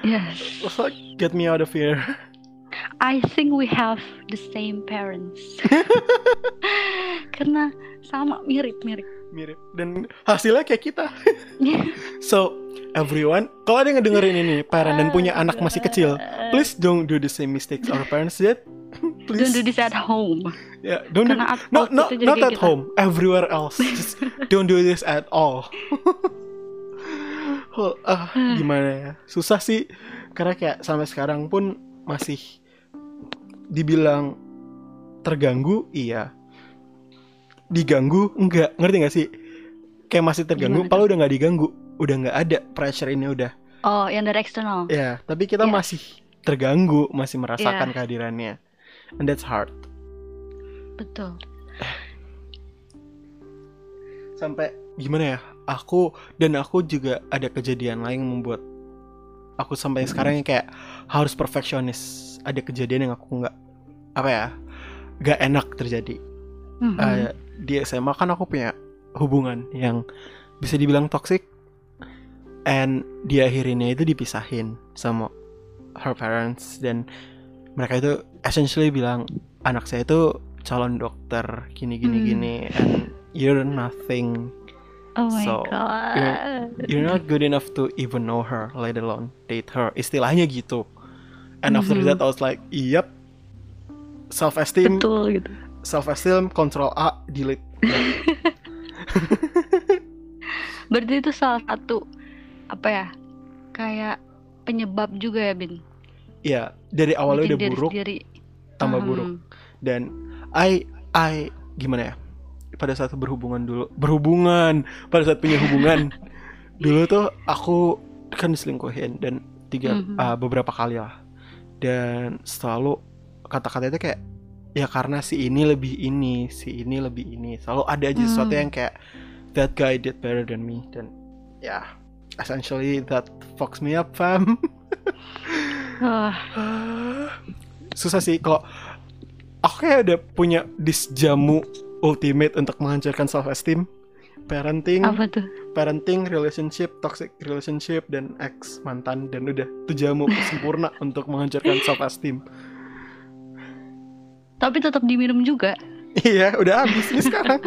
yes It's like, get me out of here. I think we have the same parents karena sama mirip mirip. Dan hasilnya kayak kita. So, everyone, kalau ada yang ngedengerin ini, parent dan punya anak masih kecil, please don't do the same mistakes our parents did. please. don't do this at home Yeah, don't do No, no, not at gitu. home. Everywhere else. Just don't do this at all. Oh, ah, gimana ya? Susah sih. Karena kayak sampai sekarang pun masih dibilang terganggu, iya. Diganggu, enggak. Ngerti gak sih? Kayak masih terganggu, padahal udah nggak diganggu. Udah nggak ada pressure ini udah. oh yang dari eksternal Ya, tapi kita Iya. masih terganggu, masih merasakan Iya. kehadirannya. And that's hard. betul sampai gimana ya aku dan aku juga ada kejadian lain yang membuat aku sampai sekarang yang kayak harus perfeksionis ada kejadian yang aku nggak apa ya nggak enak terjadi Mhm. Eh, di SMA kan aku punya hubungan yang bisa dibilang toxic. And di akhirnya itu dipisahin sama her parents dan mereka itu essentially bilang anak saya itu calon dokter gini gini Hmm. gini and you're nothing. Oh my so, god. you're not good enough to even know her let alone date her. Istilahnya gitu. And after Mhm. that I was like yep self esteem betul gitu self esteem control A delete berarti itu salah satu apa ya kayak penyebab juga ya bin Iya, dari awalnya Bikin udah diri buruk, sendiri. tambah Hmm. buruk. Dan I I gimana ya? Pada saat berhubungan dulu, berhubungan pada saat punya hubungan dulu tuh aku kan diselingkuhin dan tiga Mhm. ah, beberapa kali lah. Dan selalu kata-kata itu kayak ya karena si ini lebih ini, si ini lebih ini. Selalu ada aja sesuatu Hmm. yang kayak that guy did better than me dan ya essentially that fucks me up fam. Wah, susah sih kalau aku kayak udah punya disjamu ultimate untuk menghancurkan self esteem parenting apa tuh? parenting relationship toxic relationship dan ex mantan dan udah itu jamu sempurna untuk menghancurkan self esteem Tapi tetap diminum juga. iya udah habis nih sekarang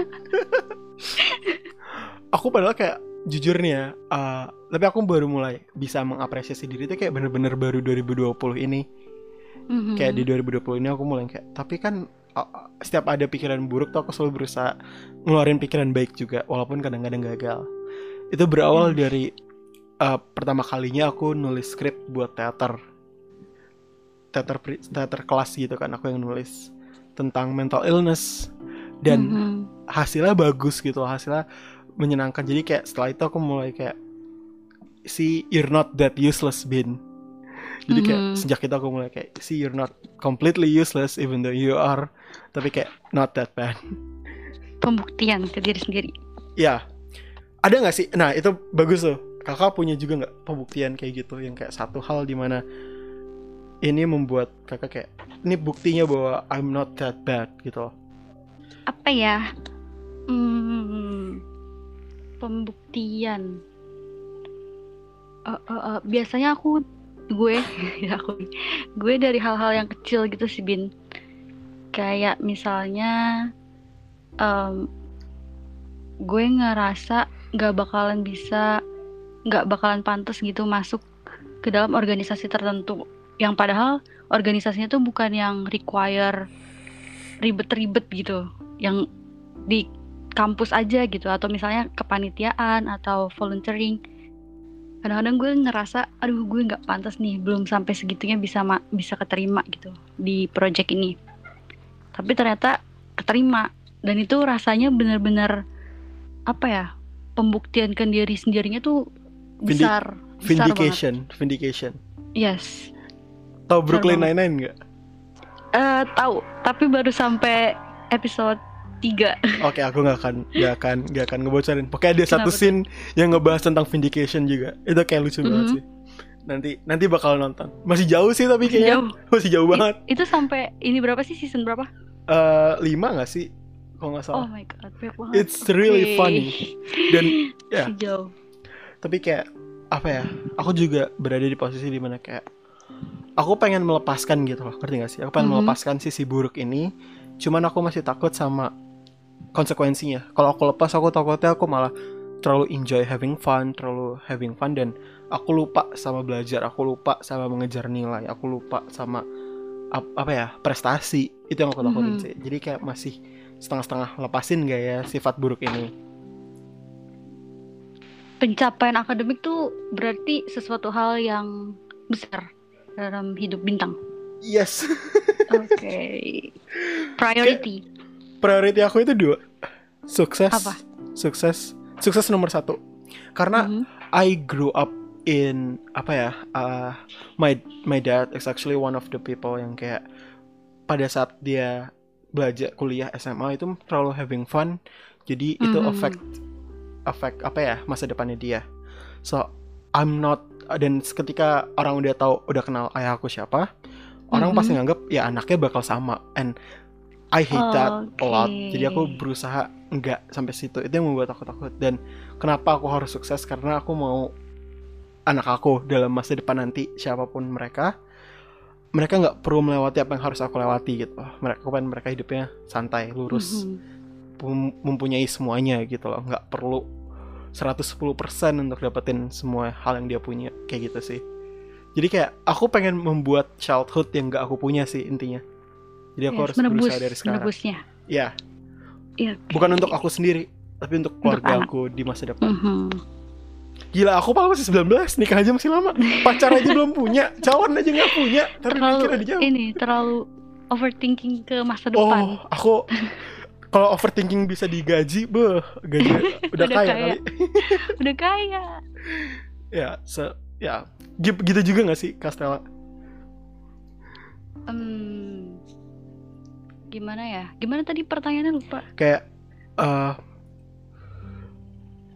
aku padahal kayak jujur nih ya uh, tapi aku baru mulai bisa mengapresiasi diri itu kayak bener-bener baru 2020 ini Mhm. kayak di 2020 ini aku mulai kayak tapi kan uh, setiap ada pikiran buruk tuh aku selalu berusaha ngeluarin pikiran baik juga walaupun kadang-kadang gagal itu berawal Hmm. dari uh, pertama kalinya aku nulis skrip buat teater teater teater kelas gitu kan aku yang nulis tentang mental illness. Dan Mhm. hasilnya bagus gitu hasilnya menyenangkan. Jadi kayak setelah itu aku mulai kayak see you're not that useless bin. Jadi kayak Mhm. sejak itu aku mulai kayak see you're not completely useless even though you are. Tapi kayak not that bad. Pembuktian ke diri sendiri. ya ada nggak sih? Nah itu bagus tuh. Kakak punya juga nggak pembuktian kayak gitu? Yang kayak satu hal di mana ini membuat kakak kayak ini buktinya bahwa I'm not that bad gitu Apa ya? Hmm, pembuktian. Eh, eh, eh, biasanya aku gue aku gue dari hal-hal yang kecil gitu sih bin kayak misalnya em, gue ngerasa nggak bakalan bisa nggak bakalan pantas gitu masuk ke dalam organisasi tertentu yang padahal organisasinya tuh bukan yang require ribet-ribet gitu. Yang di kampus aja gitu. Atau misalnya kepanitiaan atau volunteering. Kadang-kadang gue ngerasa aduh gue nggak pantas nih. Belum sampai segitunya bisa ma- bisa keterima gitu. Di project ini. Tapi ternyata keterima. Dan itu rasanya benar-benar apa ya pembuktian ke diri sendirinya tuh besar besar banget. vindication vindication. Yes Besar Brooklyn banget. Nine-Nine nggak Eh tahu tapi baru sampai episode 3 Oke, aku nggak akan nggak akan nggak akan ngebocorin. Pokoknya ada satu Kenapa tuh? scene yang ngebahas tentang vindication juga. Itu kayak lucu banget Mhm. sih. Nanti nanti bakal nonton. Masih jauh sih tapi kayaknya jauh masih jauh banget. itu sampai ini berapa sih season berapa Eh lima nggak sih? Kalau nggak oh salah. my god banyak banget It's really Oke. funny. Dan ya. Masih jauh tapi kayak apa ya? Aku juga berada di posisi di mana kayak aku pengen melepaskan gitu loh. Ngerti gak sih? Aku pengen Mhm. melepaskan sisi buruk ini. Cuman aku masih takut sama konsekuensinya. Kalau aku lepas aku takutnya aku malah terlalu enjoy having fun, terlalu having fun dan aku lupa sama belajar, aku lupa sama mengejar nilai, aku lupa sama ap- apa ya prestasi itu yang aku takutin Mhm. sih. Jadi kayak masih setengah-setengah lepasin gak ya sifat buruk ini. pencapaian akademik tuh berarti sesuatu hal yang besar dalam hidup bintang? Yes, oke. Priority. Priority aku itu dua, sukses, Apa? sukses, sukses nomor satu. Karena Mhm. I grew up in apa ya uh, my my dad is actually one of the people yang kayak pada saat dia belajar kuliah SMA itu terlalu having fun. Jadi itu Mhm. affect affect apa ya masa depannya dia. So I'm not dan ketika orang udah tahu udah kenal ayah aku siapa orang Mhm. pasti nganggap ya anaknya bakal sama. And I hate that a lot. Jadi aku berusaha enggak sampai situ. Itu yang membuat aku takut. Dan kenapa aku harus sukses? Karena aku mau anak aku dalam masa depan nanti siapa pun mereka mereka nggak perlu melewati apa yang harus aku lewati gitu. Mereka pengen mereka hidupnya santai lurus. Mhm. mem- mempunyai semuanya gitu loh. Nggak perlu 110% untuk dapetin semua hal yang dia punya kayak gitu sih. Jadi kayak aku pengen membuat childhood yang nggak aku punya sih intinya. Jadi aku Yes, harus menebus berusaha dari sekarang. menebusnya ya Iya, bukan untuk aku sendiri tapi untuk keluarga anak. aku di masa depan. Mhm. Gila aku paling masih 19 Nikah aja masih lama. Pacar aja belum punya Calon aja nggak punya Tapi terlalu mikir jauh. ini terlalu overthinking ke masa Oh depan aku Kalau overthinking bisa digaji Beuh Gaji udah, Udah kaya, kaya. kali. Udah kaya. Ya se Ya. Gitu juga gak sih Castella? Em, gimana ya? Gimana tadi pertanyaannya lupa? Kayak eh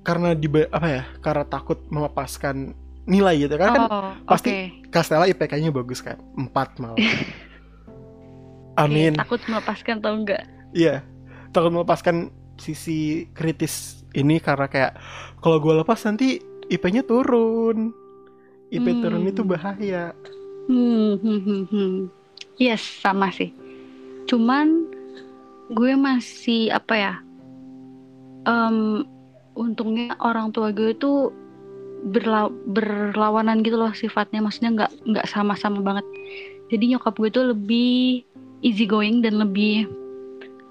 Karena di Apa ya Karena takut melepaskan Nilai gitu Karena kan oh pasti oke. Castella IPK-nya bagus kan? 4 malah. Amin. Takut melepaskan atau enggak? Iya, takut melepaskan sisi kritis ini karena kayak kalau gue lepas nanti IP-nya turun. IP Hmm. turun itu bahaya. Hmm, hmm, hmm, hmm. Yes, sama sih. Cuman gue masih apa ya? em, untungnya orang tua gue itu berla- berlawanan gitu loh sifatnya, maksudnya nggak nggak sama-sama banget. Jadi nyokap gue tuh lebih easy going dan lebih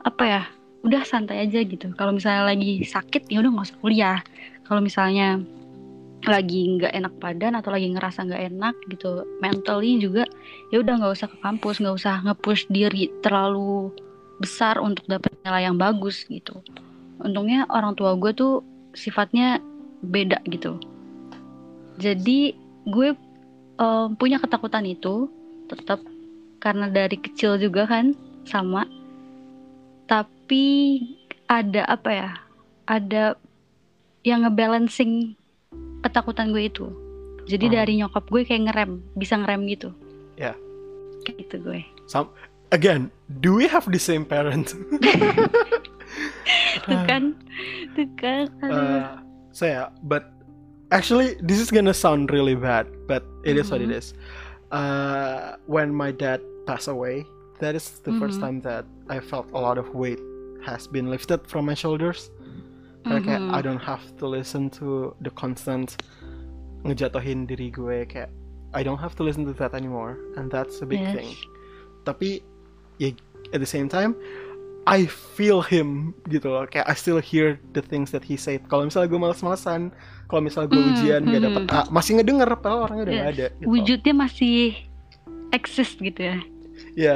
apa ya? Udah santai aja gitu. Kalau misalnya lagi sakit ya udah nggak usah kuliah. Kalau misalnya lagi nggak enak badan atau lagi ngerasa nggak enak gitu mentally juga ya udah nggak usah ke kampus nggak usah nge-push diri terlalu besar untuk dapat nilai yang bagus gitu untungnya orang tua gue tuh sifatnya beda gitu jadi gue eh, punya ketakutan itu tetap karena dari kecil juga kan sama tapi ada apa ya ada yang ngebalancing ketakutan gue itu jadi Oh. dari nyokap gue kayak ngerem bisa ngerem gitu Ya. kayak gitu gue Sam again, do we have the same parent? tuh kan tuh kan. Uh, so yeah, but actually this is gonna sound really bad, but it is what it Mhm. is. Uh, when my dad passed away, that is the first Mhm. time that I felt a lot of weight has been lifted from my shoulders. Karena kayak Mhm. I don't have to listen to the constant ngejatuhin diri gue kayak I don't have to listen to that anymore and that's a big Yes. thing. Tapi ya at the same time I feel him gitu loh kayak I still hear the things that he said. Kalau misalnya gue malas-malasan, kalau misalnya gue Hmm, ujian gak hmm. dapet A, masih ngedenger padahal orangnya udah Yes. gak ada. Gitu. wujudnya masih eksis gitu ya Ya,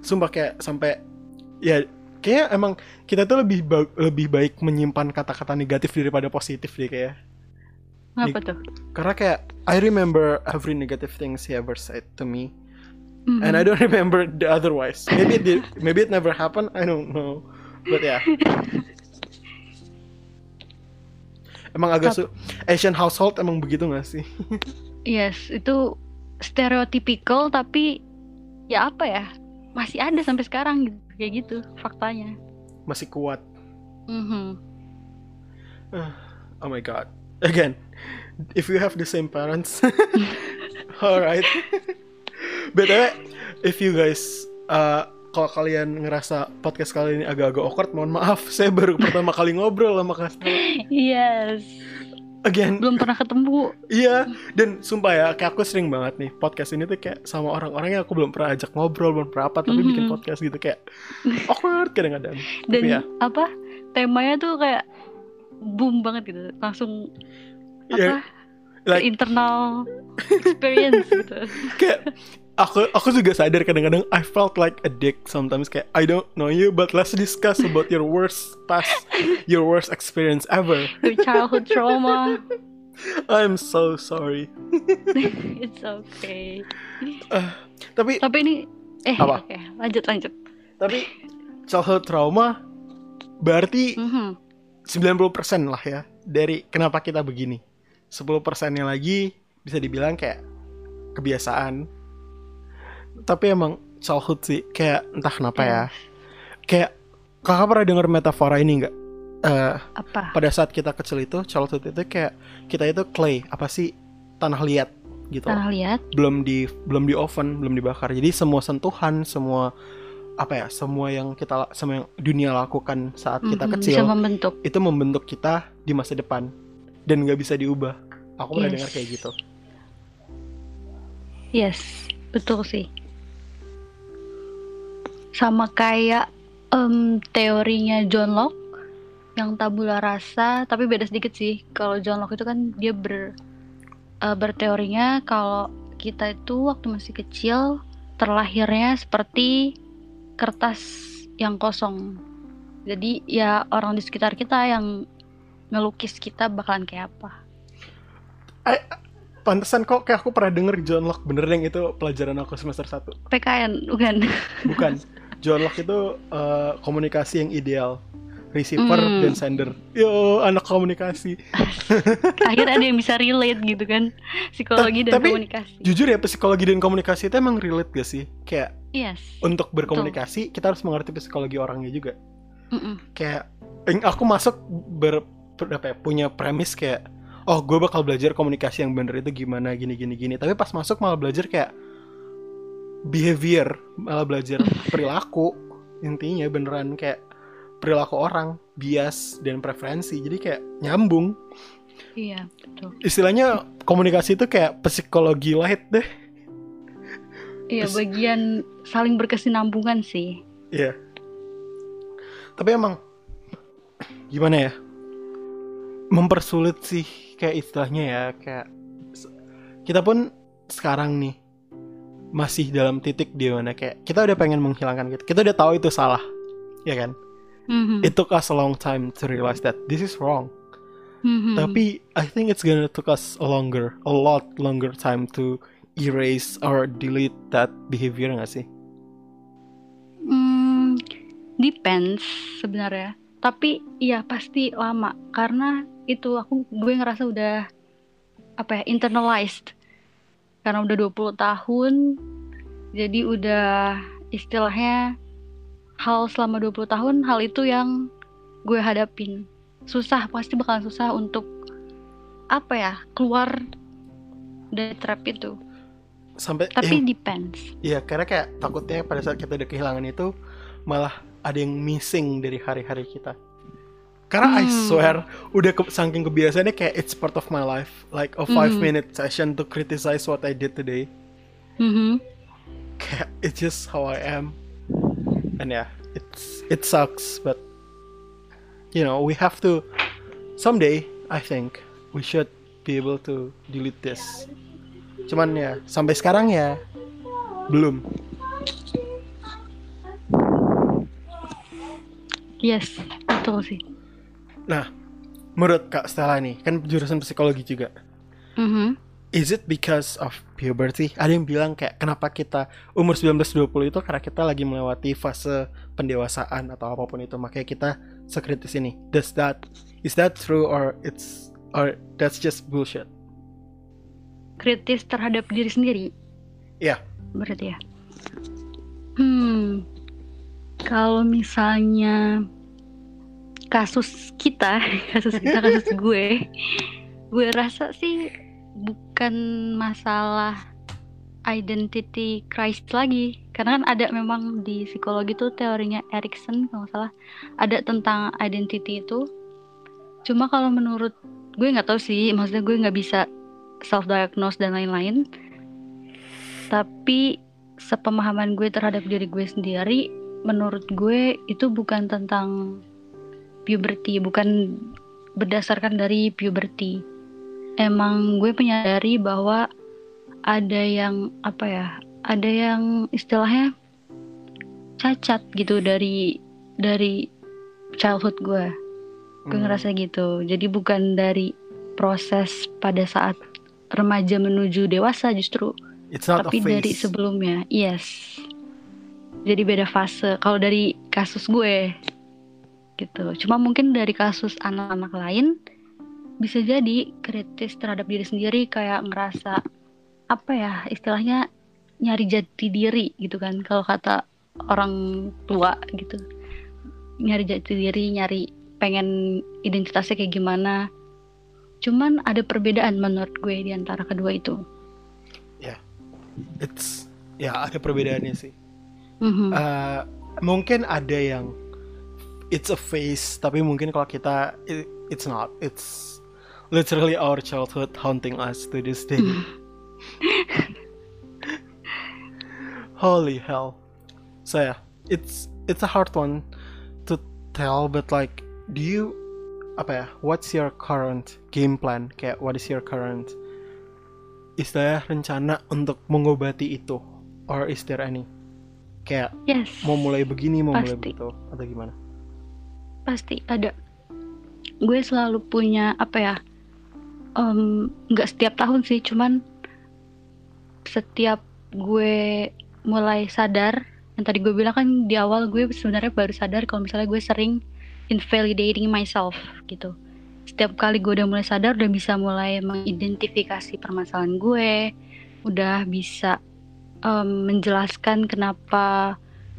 sumpah kayak sampai ya kayak emang kita tuh lebih ba- lebih baik menyimpan kata-kata negatif daripada positif deh kayak. apa tuh Karena kayak I remember every negative things he ever said to me, Mhm. and I don't remember the otherwise. Maybe it did, maybe it never happened. I don't know, but ya. Emang agak su Asian household emang begitu gak sih? yes itu stereotypical tapi ya apa ya masih ada sampai sekarang gitu kayak gitu faktanya Masih kuat. Mhm. Oh my god. Again, if you have the same parents, alright. BTW, if you guys, uh, kalau kalian ngerasa podcast kali ini agak-agak awkward, mohon maaf. Saya baru pertama kali ngobrol sama Kastela. yes Again, belum pernah ketemu iya. Dan sumpah ya, kayak aku sering banget nih podcast ini tuh kayak sama orang-orang yang aku belum pernah ajak ngobrol, belum pernah apa, tapi bikin Mhm. podcast gitu kayak awkward kadang-kadang. dan Tapi ya. apa temanya tuh kayak boom banget gitu langsung Ya, apa like- internal experience gitu kayak aku aku juga sadar kadang-kadang I felt like a dick sometimes kayak I don't know you but let's discuss about your worst past your worst experience ever. Your childhood trauma. I'm so sorry. It's okay. Tapi tapi ini eh Apa? oke lanjut lanjut. Tapi childhood trauma berarti Mhm. 90% lah ya dari kenapa kita begini. 10 persennya lagi bisa dibilang kayak kebiasaan tapi emang childhood sih kayak entah kenapa ya. Kayak kakak pernah denger metafora ini nggak? Eh, apa? pada saat kita kecil itu childhood itu kayak kita itu clay apa sih? Tanah liat gitu. Tanah liat? Belum di belum di oven belum dibakar. Jadi semua sentuhan semua apa ya semua yang kita semua yang dunia lakukan saat kita Mhm, kecil bisa membentuk. itu membentuk kita di masa depan. Dan nggak bisa diubah. Aku pernah Yes. dengar kayak gitu. Yes betul sih sama kayak em, teorinya John Locke yang tabula rasa tapi beda sedikit sih. Kalau John Locke itu kan dia ber uh, berteorinya kalau kita itu waktu masih kecil terlahirnya seperti kertas yang kosong. Jadi ya orang di sekitar kita yang ngelukis kita bakalan kayak apa. Eh, pantesan kok kayak aku pernah denger John Locke bener yang itu pelajaran aku semester 1 PKN bukan. Bukan John Locke itu uh, komunikasi yang ideal receiver mm. dan sender. Yo, anak komunikasi. Akhirnya ada yang bisa relate gitu kan, psikologi dan Tapi, komunikasi. Jujur ya, psikologi dan komunikasi itu emang relate gak sih? Kayak yes. untuk berkomunikasi Betul. kita harus mengerti psikologi orangnya juga. Mm -mm. Kayak aku masuk ber, apa ya, punya premis kayak oh gue bakal belajar komunikasi yang bener itu gimana gini gini gini tapi pas masuk malah belajar kayak behavior malah belajar perilaku intinya beneran kayak perilaku orang bias dan preferensi. Jadi kayak nyambung. Iya betul. Istilahnya komunikasi itu kayak psikologi light deh. Iya Pes bagian saling berkesinambungan sih. Iya. Tapi emang gimana ya? Mempersulit sih kayak istilahnya ya kayak kita pun sekarang nih masih dalam titik di mana kayak kita udah pengen menghilangkan gitu kita udah tahu itu salah ya kan? Mm-hmm. it took us a long time to realize that this is wrong. Mm-hmm. tapi I think it's gonna took us a longer a lot longer time to erase or delete that behavior nggak sih? Mm, depends sebenarnya. Tapi ya pasti lama. Karena itu aku gue ngerasa udah apa ya internalized karena udah 20 tahun jadi udah istilahnya hal selama 20 tahun hal itu yang gue hadapin. Susah pasti bakalan susah untuk apa ya keluar dari trap itu. Sampai tapi eh, depends. Iya karena kayak takutnya pada saat kita udah kehilangan itu malah ada yang missing dari hari-hari kita karena hmm. I swear udah ke, saking kebiasaannya kayak it's part of my life like a five hmm. minute session to criticize what I did today mm-hmm. kayak it's just how I am and yeah it's it sucks but you know we have to someday I think we should be able to delete this cuman ya sampai sekarang ya belum Yes, betul sih. Nah, menurut Kak Stella nih, kan jurusan psikologi juga. Mm-hmm. Is it because of puberty? Ada yang bilang kayak kenapa kita umur 19-20 itu karena kita lagi melewati fase pendewasaan atau apa pun itu, makanya kita sekritis ini. Does that is that true or it's or that's just bullshit? Kritis terhadap diri sendiri. Iya. Yeah. Berarti ya. Hmm, kalau misalnya kasus kita, kasus kita, kasus gue, gue rasa sih bukan masalah identity crisis lagi. Karena kan ada memang di psikologi tuh teorinya Erikson kalau salah ada tentang identity itu. Cuma kalau menurut gue nggak tahu sih maksudnya gue nggak bisa self diagnose dan lain-lain. Tapi sepemahaman gue terhadap diri gue sendiri menurut gue itu bukan tentang puberty, bukan berdasarkan dari puberty. Emang gue menyadari bahwa ada yang apa ya, ada yang istilahnya cacat gitu dari dari childhood gue. Gue hmm. ngerasa gitu. Jadi bukan dari proses pada saat remaja menuju dewasa justru, It's not tapi dari sebelumnya. Yes jadi beda fase kalau dari kasus gue gitu. Cuma mungkin dari kasus anak-anak lain bisa jadi kritis terhadap diri sendiri kayak ngerasa apa ya istilahnya nyari jati diri gitu kan. Kalau kata orang tua gitu. Nyari jati diri nyari pengen identitasnya kayak gimana. Cuman ada perbedaan menurut gue di antara kedua itu. Ya. Yeah. it's ya ada perbedaannya sih. Mm-hmm. Uh, mungkin ada yang it's a face, tapi mungkin kalau kita it, it's not. It's literally our childhood haunting us to this day. Mm. Holy hell. So yeah, it's it's a hard one to tell, but like, do you apa ya what's your current game plan kayak what is your current istilahnya rencana untuk mengobati itu or is there any kayak yes mau mulai begini mau mulai Pasti. begitu atau gimana pasti ada. Gue selalu punya apa ya nggak setiap tahun sih cuman setiap gue mulai sadar yang tadi gue bilang kan di awal gue sebenarnya baru sadar kalau misalnya gue sering invalidating myself gitu. Setiap kali gue udah mulai sadar udah bisa mulai mengidentifikasi permasalahan gue udah bisa em, menjelaskan kenapa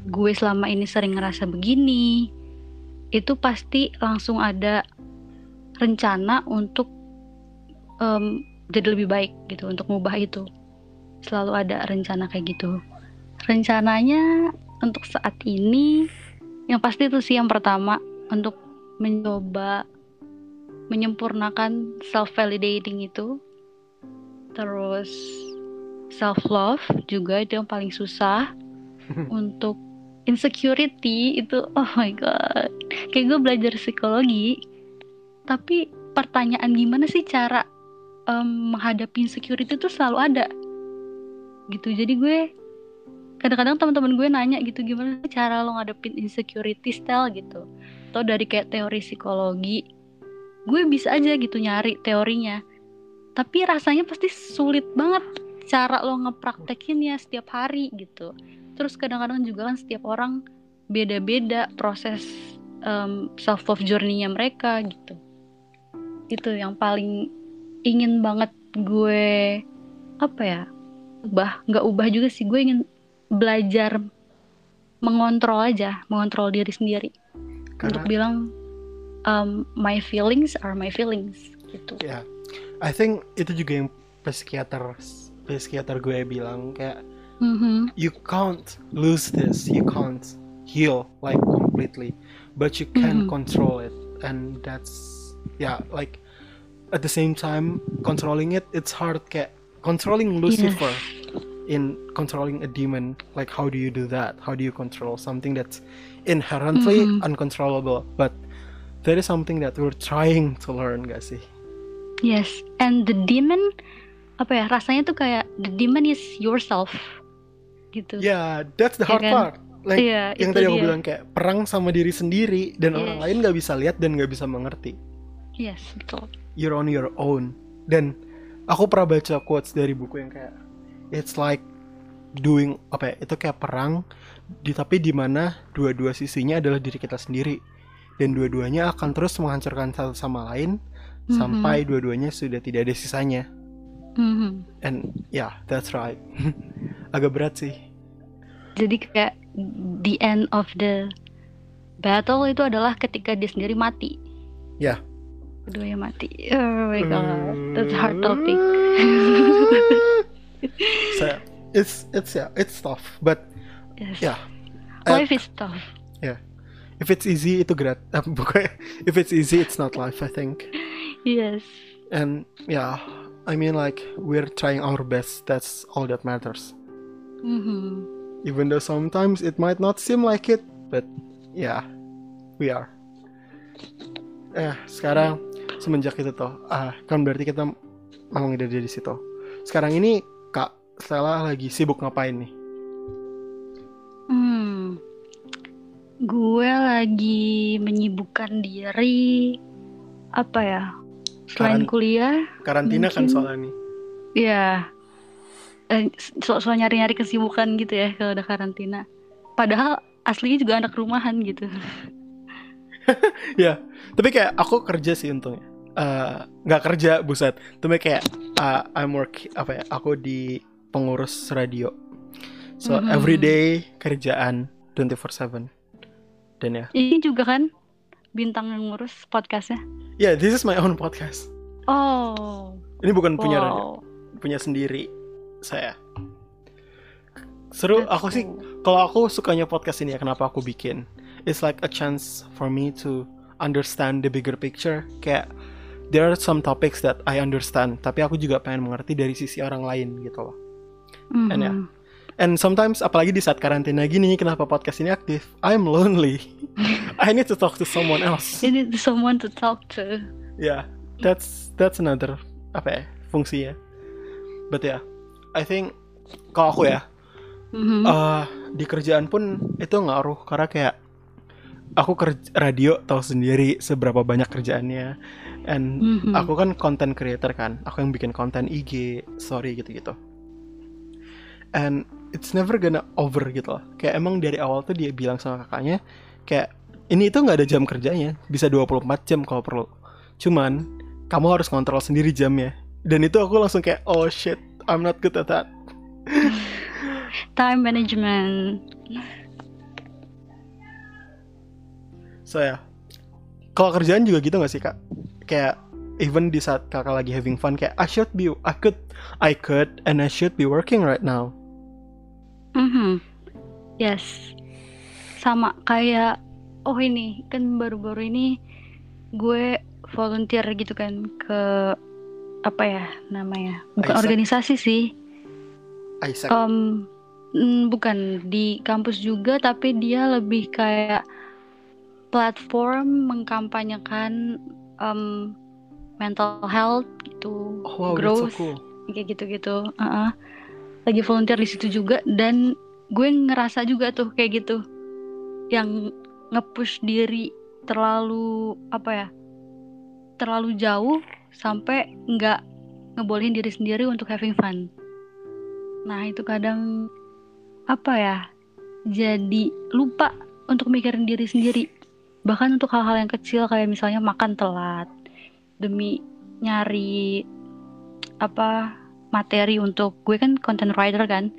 gue selama ini sering ngerasa begini itu pasti langsung ada rencana untuk em, jadi lebih baik gitu untuk mengubah itu. Selalu ada rencana kayak gitu. Rencananya untuk saat ini yang pasti itu sih yang pertama untuk mencoba menyempurnakan self validating itu. Terus self love juga itu yang paling susah untuk insecurity itu oh my god. Kayak gue belajar psikologi tapi pertanyaan gimana sih cara em, menghadapi insecurity itu selalu ada. Gitu. Jadi gue kadang-kadang teman-teman gue nanya gitu gimana cara lo ngadepin insecurity style gitu. Atau dari kayak teori psikologi gue bisa aja gitu nyari teorinya. Tapi rasanya pasti sulit banget cara lo ngepraktekinnya setiap hari gitu terus kadang-kadang juga kan setiap orang beda-beda proses self love journey-nya mereka gitu. Itu yang paling ingin banget gue apa ya ubah. Nggak ubah juga sih gue ingin belajar mengontrol aja mengontrol diri sendiri. Untuk karena bilang um, my feelings are my feelings gitu. Ya I think itu juga yang psikiater psikiater gue bilang kayak Mhm. you can't lose this. You can't heal like completely. But you can Mhm. control it. And that's yeah like at the same time controlling it it's hard kayak controlling Lucifer in controlling a demon like how do you do that? How do you control something that's inherently Mhm. uncontrollable? But that is something that we're trying to learn gak sih yes. And the demon apa ya rasanya tuh kayak the demon is yourself gitu yeah that's the Ya hard kan? part like Iya, yang tadi aku dia. bilang kayak perang sama diri sendiri dan Yes. orang lain nggak bisa lihat dan nggak bisa mengerti yes betul you're on your own dan aku pernah baca quotes dari buku yang kayak it's like doing apa ya itu kayak perang di tapi di mana dua-dua sisinya adalah diri kita sendiri dan dua-duanya akan terus menghancurkan satu sama lain Mhm. sampai dua-duanya sudah tidak ada sisanya Mhm. and yeah that's right agak berat sih. Jadi kayak the end of the battle itu adalah ketika dia sendiri mati. Ya. keduanya mati. Oh my god. That's a hard topic. So it's it's yeah it's tough but yes. yeah. Uh, life is tough. If it's easy itu grat eh, bukan if it's easy it's not life I think. Yes. And yeah I mean like we're trying our best. That's all that matters Mhm. even though sometimes it might not seem like it but yeah we are eh sekarang semenjak itu tuh ah kan berarti kita memang udah dari situ sekarang ini kak Stella lagi sibuk ngapain nih Hmm. Gue lagi menyibukkan diri apa ya? Selain Karan- kuliah, karantina kan Mungkin- soalnya nih ya eh, so, so nyari-nyari kesibukan gitu ya kalau udah karantina. Padahal aslinya juga anak rumahan gitu. ya tapi kayak aku kerja sih untungnya Eh, nggak kerja buset tapi kayak uh, I'm work apa ya aku di pengurus radio so Mhm. everyday kerjaan 24/7 dan ya Ini juga kan bintang yang ngurus podcastnya. yeah this is my own podcast Oh, ini bukan punya radio wow. punya sendiri saya seru aku sih kalau aku sukanya podcast ini ya kenapa aku bikin it's like a chance for me to understand the bigger picture kayak there are some topics that I understand tapi aku juga pengen mengerti dari sisi orang lain gitu loh Mhm. and ya, And sometimes apalagi di saat karantina gini kenapa podcast ini aktif? I'm lonely. I need to talk to someone else. You need someone to talk to. Yeah, that's that's another apa ya fungsinya. But yeah, I think kalau aku ya Mhm. eh di kerjaan pun itu ngaruh karena kayak aku kerja radio tahu sendiri seberapa banyak kerjaannya. And Mhm. aku kan content creator kan aku yang bikin konten IG story gitu-gitu. And it's never gonna over gitu loh. Kayak emang dari awal tuh dia bilang sama kakaknya kayak ini itu nggak ada jam kerjanya bisa 24 jam kalau perlu. Cuman kamu harus kontrol sendiri jamnya. Dan itu aku langsung kayak oh shit I'm not good at that Time management. So ya, kalau kerjaan juga gitu gak sih kak? Kayak even di saat kakak lagi having fun kayak I should be, I could, I could, and I should be working right now. Mhm. Yes. Sama kayak oh ini kan baru-baru ini gue volunteer gitu kan ke apa ya namanya? Bukan Isaac. organisasi sih. Isaac. Mm, bukan di kampus juga tapi dia lebih kayak platform mengkampanyekan em, mental health gitu, oh wow, that's so growth cool. kayak gitu-gitu. Heeh. Lagi volunteer di situ juga dan gue ngerasa juga tuh kayak gitu. Yang nge-push diri terlalu apa ya? Terlalu jauh sampai nggak ngebolehin diri sendiri untuk having fun. Nah, itu kadang apa ya? Jadi lupa untuk mikirin diri sendiri. Bahkan untuk hal-hal yang kecil kayak misalnya makan telat demi nyari apa materi untuk gue kan content writer kan.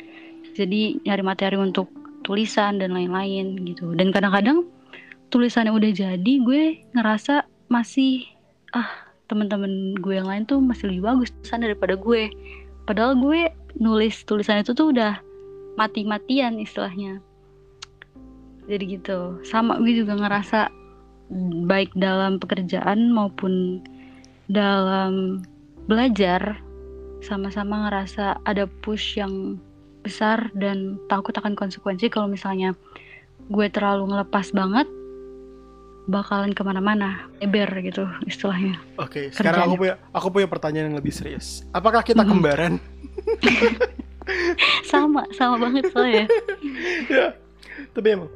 Jadi nyari materi untuk tulisan dan lain-lain gitu. Dan kadang-kadang tulisannya udah jadi, gue ngerasa masih ah teman-teman gue yang lain tuh masih lebih bagus tulisan daripada gue. Padahal gue nulis tulisan itu tuh udah mati-matian istilahnya. Jadi gitu. Sama gue juga ngerasa baik dalam pekerjaan maupun dalam belajar sama-sama ngerasa ada push yang besar dan takut akan konsekuensi kalau misalnya gue terlalu ngelepas banget bakalan ke mana-mana eber gitu istilahnya Oke, sekarang aku punya aku punya pertanyaan yang lebih serius. Apakah kita Mhm. kembaran? sama sama banget soalnya ya. Tapi emang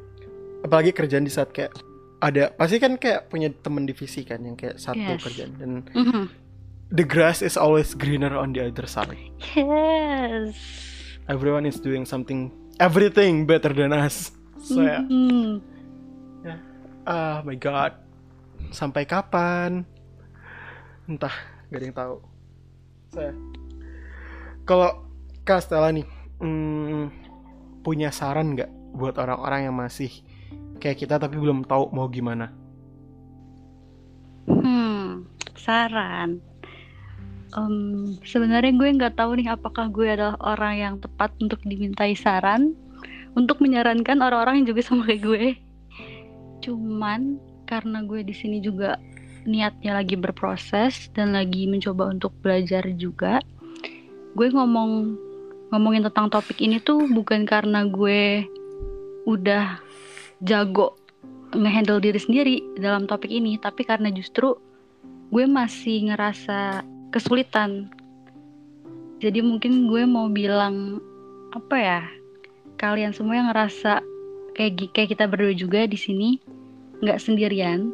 apalagi kerjaan di saat kayak ada pasti kan kayak punya temen divisi kan yang kayak satu Yes. kerjaan dan Mhm. the grass is always greener on the other side. yes Everyone is doing something everything better than us. So ya, Ah my god. Sampai kapan? Entah, gak ada yang tahu. Saya kalau Kak Stella nih, hmm, punya saran nggak buat orang-orang yang masih kayak kita tapi belum tahu mau gimana? Hmm, saran. Em, sebenarnya gue nggak tahu nih apakah gue adalah orang yang tepat untuk dimintai saran, untuk menyarankan orang-orang yang juga sama kayak gue. Cuman karena gue di sini juga niatnya lagi berproses dan lagi mencoba untuk belajar juga, gue ngomong ngomongin tentang topik ini tuh bukan karena gue udah jago ngehandle diri sendiri dalam topik ini, tapi karena justru gue masih ngerasa kesulitan. Jadi mungkin gue mau bilang apa ya? Kalian semua yang ngerasa kayak kayak kita berdua juga di sini nggak sendirian.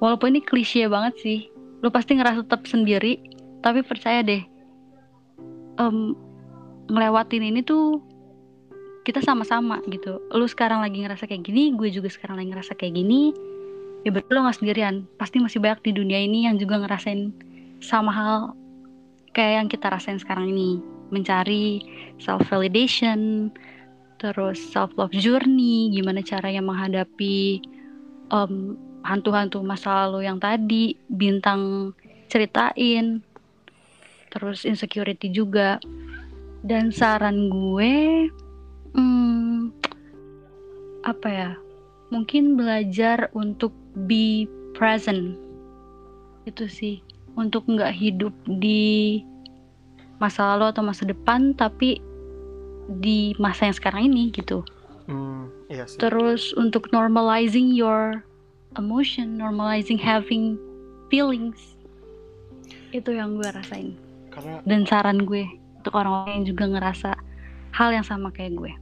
Walaupun ini klise banget sih, lo pasti ngerasa tetap sendiri, tapi percaya deh, em, ngelewatin ini tuh kita sama-sama gitu. Lu sekarang lagi ngerasa kayak gini, gue juga sekarang lagi ngerasa kayak gini. Ya betul lo gak sendirian. Pasti masih banyak di dunia ini yang juga ngerasain sama hal kayak yang kita rasain sekarang ini. Mencari self validation, terus self love journey, gimana caranya menghadapi em, hantu-hantu masa lalu yang tadi bintang ceritain. Terus insecurity juga. Dan saran gue hmm, apa ya? Mungkin belajar untuk be present. Itu sih. Untuk nggak hidup di masa lalu atau masa depan, tapi di masa yang sekarang ini gitu. Hmm, iya sih. Terus untuk normalizing your emotion, normalizing having feelings. Itu yang gue rasain. Karena Dan saran gue untuk orang-orang yang juga ngerasa hal yang sama kayak gue.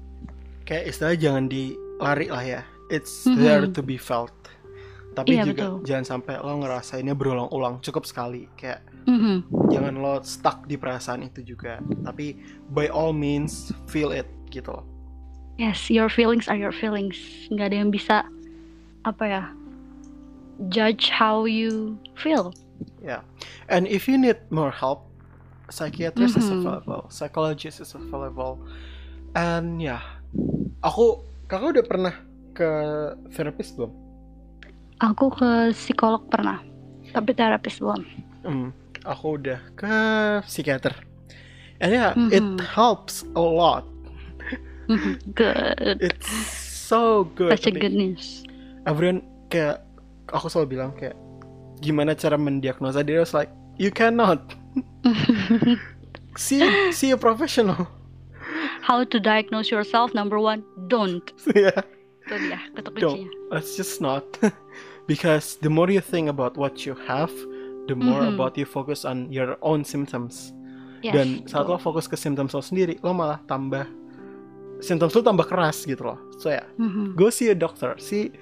kayak istilah jangan dilari lah ya. It's Mhm. there to be felt. Tapi Iya, juga betul. jangan sampai lo ngerasainnya berulang-ulang. Cukup sekali. Kayak Mhm. jangan lo stuck di perasaan itu juga. Tapi by all means feel it gitu loh. Yes, your feelings are your feelings. Nggak ada yang bisa apa ya judge how you feel. And if you need more help, psychiatrist is Mhm. available, psychologist is available. And ya, aku kakak udah pernah ke therapist belum? Aku ke psikolog pernah, tapi terapis belum. Hmm, aku udah ke psikiater. And yeah, it Mhm. helps a lot. Mhm, good, It's so good. such a good news. Everyone kayak aku selalu bilang kayak gimana cara mendiagnosa diri? I was like, you cannot. See, see a professional. How to diagnose yourself? Number one, don't. yeah. Itu dia kata Don't. kuncinya. Let's just not. because the more you think about what you have, the more Mhm. about you focus on your own symptoms. Yes, Dan saat lo betul. fokus ke symptoms lo sendiri, lo malah tambah symptoms lo tambah keras gitu loh. So ya, Mhm, go see a doctor, see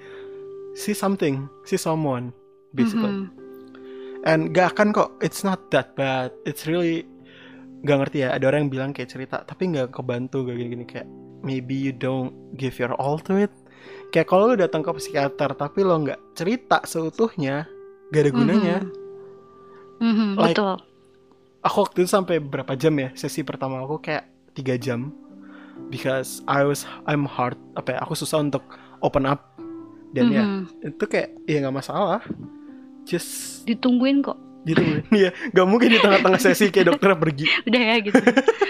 see something, see someone, basically. mhm. And gak akan kok, it's not that bad. It's really gak ngerti ya. Ada orang yang bilang kayak cerita, tapi gak kebantu gak gini-gini kayak maybe you don't give your all to it. Kayak kalau lo datang ke psikiater tapi lo nggak cerita seutuhnya, gak ada gunanya. Mhm. Mhm, Like- betul. Aku waktu itu sampai berapa jam ya sesi pertama aku kayak tiga jam because I was I'm hard apa ya aku susah untuk open up dan ya Mhm. itu kayak ya nggak masalah just Ditungguin kok. gitu ya nggak mungkin di tengah-tengah sesi kayak dokter pergi Udah ya gitu.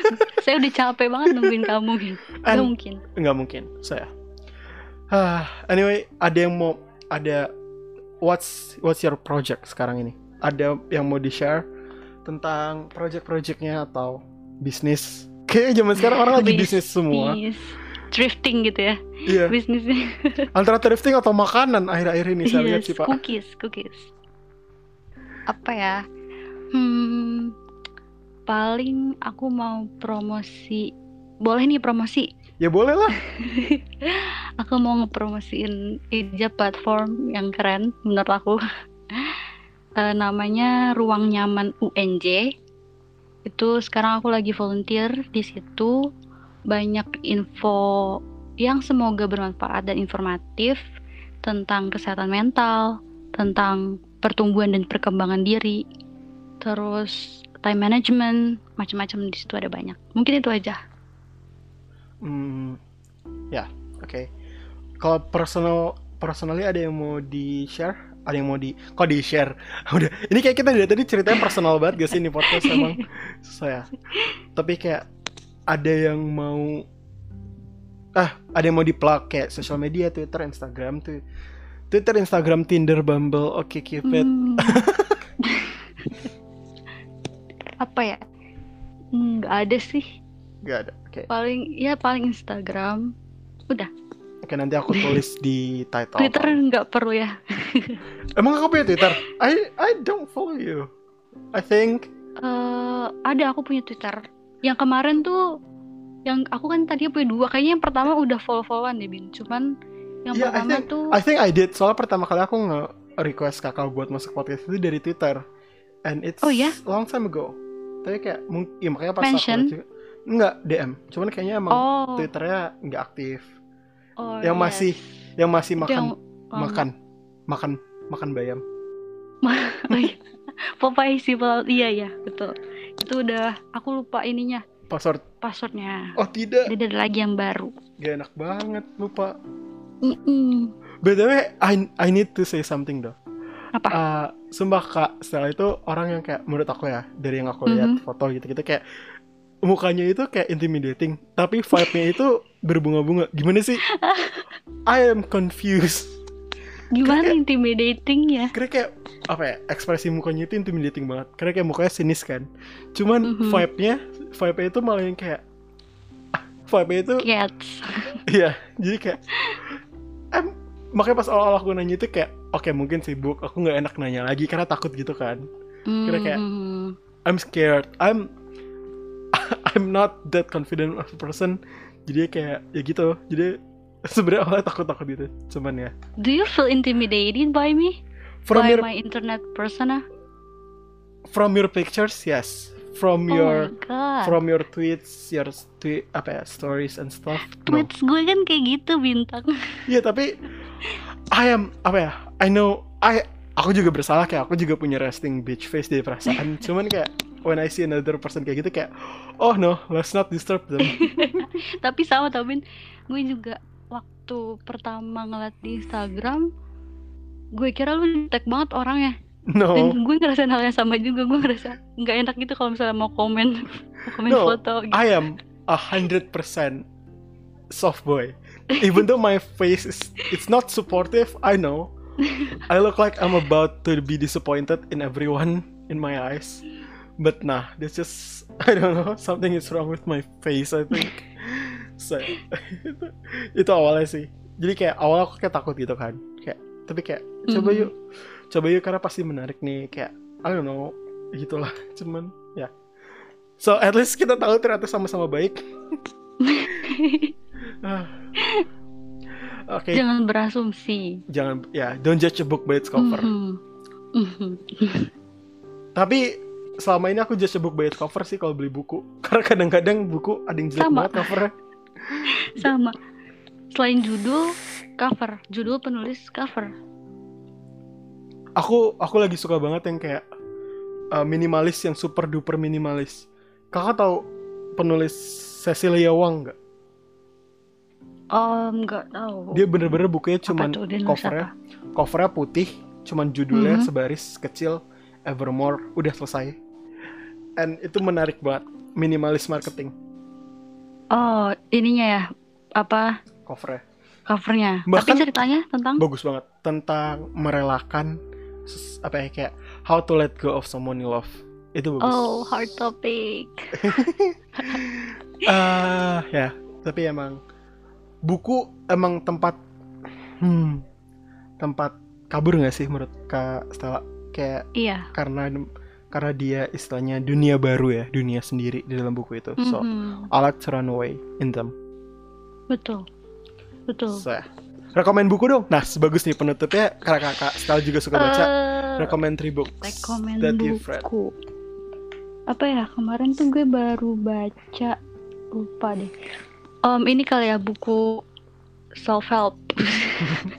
Saya udah capek banget nungguin kamu gitu. Gak And- mungkin. nggak mungkin saya ah anyway ada yang mau ada what's what's your project sekarang ini ada yang mau di share tentang project-projectnya atau bisnis kayak zaman sekarang orang lagi bisnis semua Bisnis. Drifting gitu ya iya bisnisnya. antara thrifting atau makanan akhir-akhir ini saya lihat Yes, sih pak cookies, cookies. Apa ya? Hmm, paling aku mau promosi. Boleh nih promosi. ya boleh lah Aku mau ngepromosiin Ija platform yang keren menurut aku. Eh, namanya Ruang Nyaman UNJ. Itu sekarang aku lagi volunteer di situ. Banyak info yang semoga bermanfaat dan informatif tentang kesehatan mental, tentang pertumbuhan dan perkembangan diri, terus time management, macam-macam di situ ada banyak. Mungkin itu aja. Hmm, ya, oke. Kalau personal, personally ada yang mau di share? Ada yang mau di, kok di share? Udah, ini kayak kita dari tadi ceritanya personal banget gak sih ini podcast emang saya. Tapi kayak ada yang mau, ah, ada yang mau di plug kayak sosial media, Twitter, Instagram tuh. Twitter, Instagram, Tinder, Bumble, Oke Cupid. Hmm. Apa ya? Nggak ada sih. Gak ada. Oke, Paling ya paling Instagram. Oke nanti aku tulis di title. Twitter nggak perlu ya. Emang aku punya Twitter? I I don't follow you. I think Eh ada aku punya Twitter. Yang kemarin tuh yang aku kan tadi punya dua. Kayaknya yang pertama udah follow-followan deh, Bin. Cuman yang Iya, I pertama tuh I think I did. Soalnya pertama kali aku nge request kakak buat masuk podcast itu dari Twitter. And it's Oh, ya? long time ago. Tapi kayak mungkin ya, makanya pas Mention? aku juga enggak DM. Cuman kayaknya emang oh, Twitternya nggak aktif. Oh, yang yes. masih yang masih makan yang- oh, makan makan makan bayam. iya. Popeye sih iya ya betul itu udah aku lupa ininya Password. passwordnya Oh tidak, jadi ada lagi yang baru gak enak banget lupa. Mm-mm. BTW, I I need to say something though. apa Uh, sumpah kak, setelah itu orang yang kayak menurut aku ya dari yang aku lihat Mhm. foto gitu-gitu kayak mukanya itu kayak intimidating, tapi vibe-nya itu berbunga-bunga. Gimana sih? I am confused. gimana kayak- intimidating ya Karena kayak apa ya? Ekspresi mukanya itu intimidating banget. Karena kayak mukanya sinis kan. Cuman Mhm. vibe-nya, vibe-nya itu malah yang kayak ah, vibe itu Cats. iya jadi kayak em makanya pas awal-awal aku nanya itu kayak oke mungkin sibuk aku nggak enak nanya lagi karena takut gitu kan Kira kayak- Hmm. I'm scared I'm I'm not that confident of a person jadi kayak ya gitu jadi sebenarnya awalnya takut-takut gitu cuman ya Do you feel intimidated by me? from by your my internet persona? from your pictures yes from oh your from your tweets your tweet apa ya stories and stuff no. Tweets gue kan kayak gitu bintang. Iya tapi I am apa ya I know I aku juga bersalah kayak aku juga punya resting bitch face dari perasaan cuman kayak when I see another person kayak gitu kayak oh no let's not disturb them Tapi sama Tobin, gue juga waktu pertama ngeliat di Instagram, gue kira lu tag banget orangnya. no Dan gue ngerasain hal yang sama juga, gue ngerasa nggak enak gitu kalau misalnya mau komen, mau komen No, foto. Gitu. I am a hundred percent soft boy even though my face is it's not supportive I know I look like I'm about to be disappointed in everyone in my eyes but nah that's just I don't know something is wrong with my face I think so itu, itu awalnya sih jadi kayak awal aku kayak takut gitu kan kayak tapi kayak coba Mhm. yuk coba yuk karena pasti menarik nih kayak I don't know gitulah cuman ya so at least kita tahu ternyata sama-sama baik. Oke, Jangan berasumsi. jangan ya don't judge a book by its cover. Mhm. Mhm. Tapi selama ini aku judge a book by its cover sih kalau beli buku. Karena kadang-kadang buku ada yang jelek Sama. banget covernya. Sama. Selain judul, cover. Judul penulis cover. Aku aku lagi suka banget yang kayak uh, minimalis yang super duper minimalis. Kakak tahu penulis Cecilia Wang nggak? Oh, nggak tahu. Dia bener-bener bukunya cuman tuh, nulis covernya apa? covernya putih, cuman judulnya Mhm. sebaris kecil Evermore udah selesai. And itu menarik banget, minimalis marketing Oh, ininya ya. Apa covernya. covernya? Bahkan- Tapi ceritanya tentang Bagus banget tentang merelakan apa ya kayak how to let go of someone you love. Itu bagus. Oh, hard topic. Eh, ya, tapi emang buku emang tempat hmm, tempat kabur nggak sih menurut Kak Stella? Kayak Iya. karena karena dia istilahnya dunia baru ya, dunia sendiri di dalam buku itu. So, Mhm. I like to run away in them. Betul. Betul. So, ya. rekomen buku dong. Nah, sebagus nih penutupnya karena Kakak Stella juga suka baca. Eh, Recommend three books rekomen that you've read. buku. Apa ya? Kemarin tuh gue baru baca lupa deh. Om ini kali ya buku self help.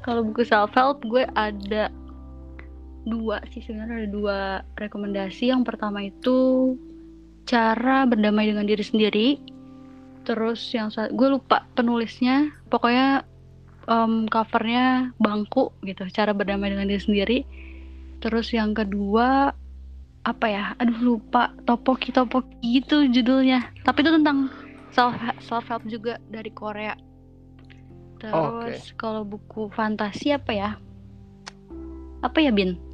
Kalau buku self help gue ada dua sih sebenarnya ada dua rekomendasi. Yang pertama itu cara berdamai dengan diri sendiri. Terus yang gue lupa penulisnya. Pokoknya em, covernya bangku gitu. Cara berdamai dengan diri sendiri. Terus yang kedua apa ya? Aduh lupa topoki topoki gitu judulnya. Tapi itu tentang self self help juga dari Korea. Terus kalau buku fantasi apa ya? Apa ya Bin?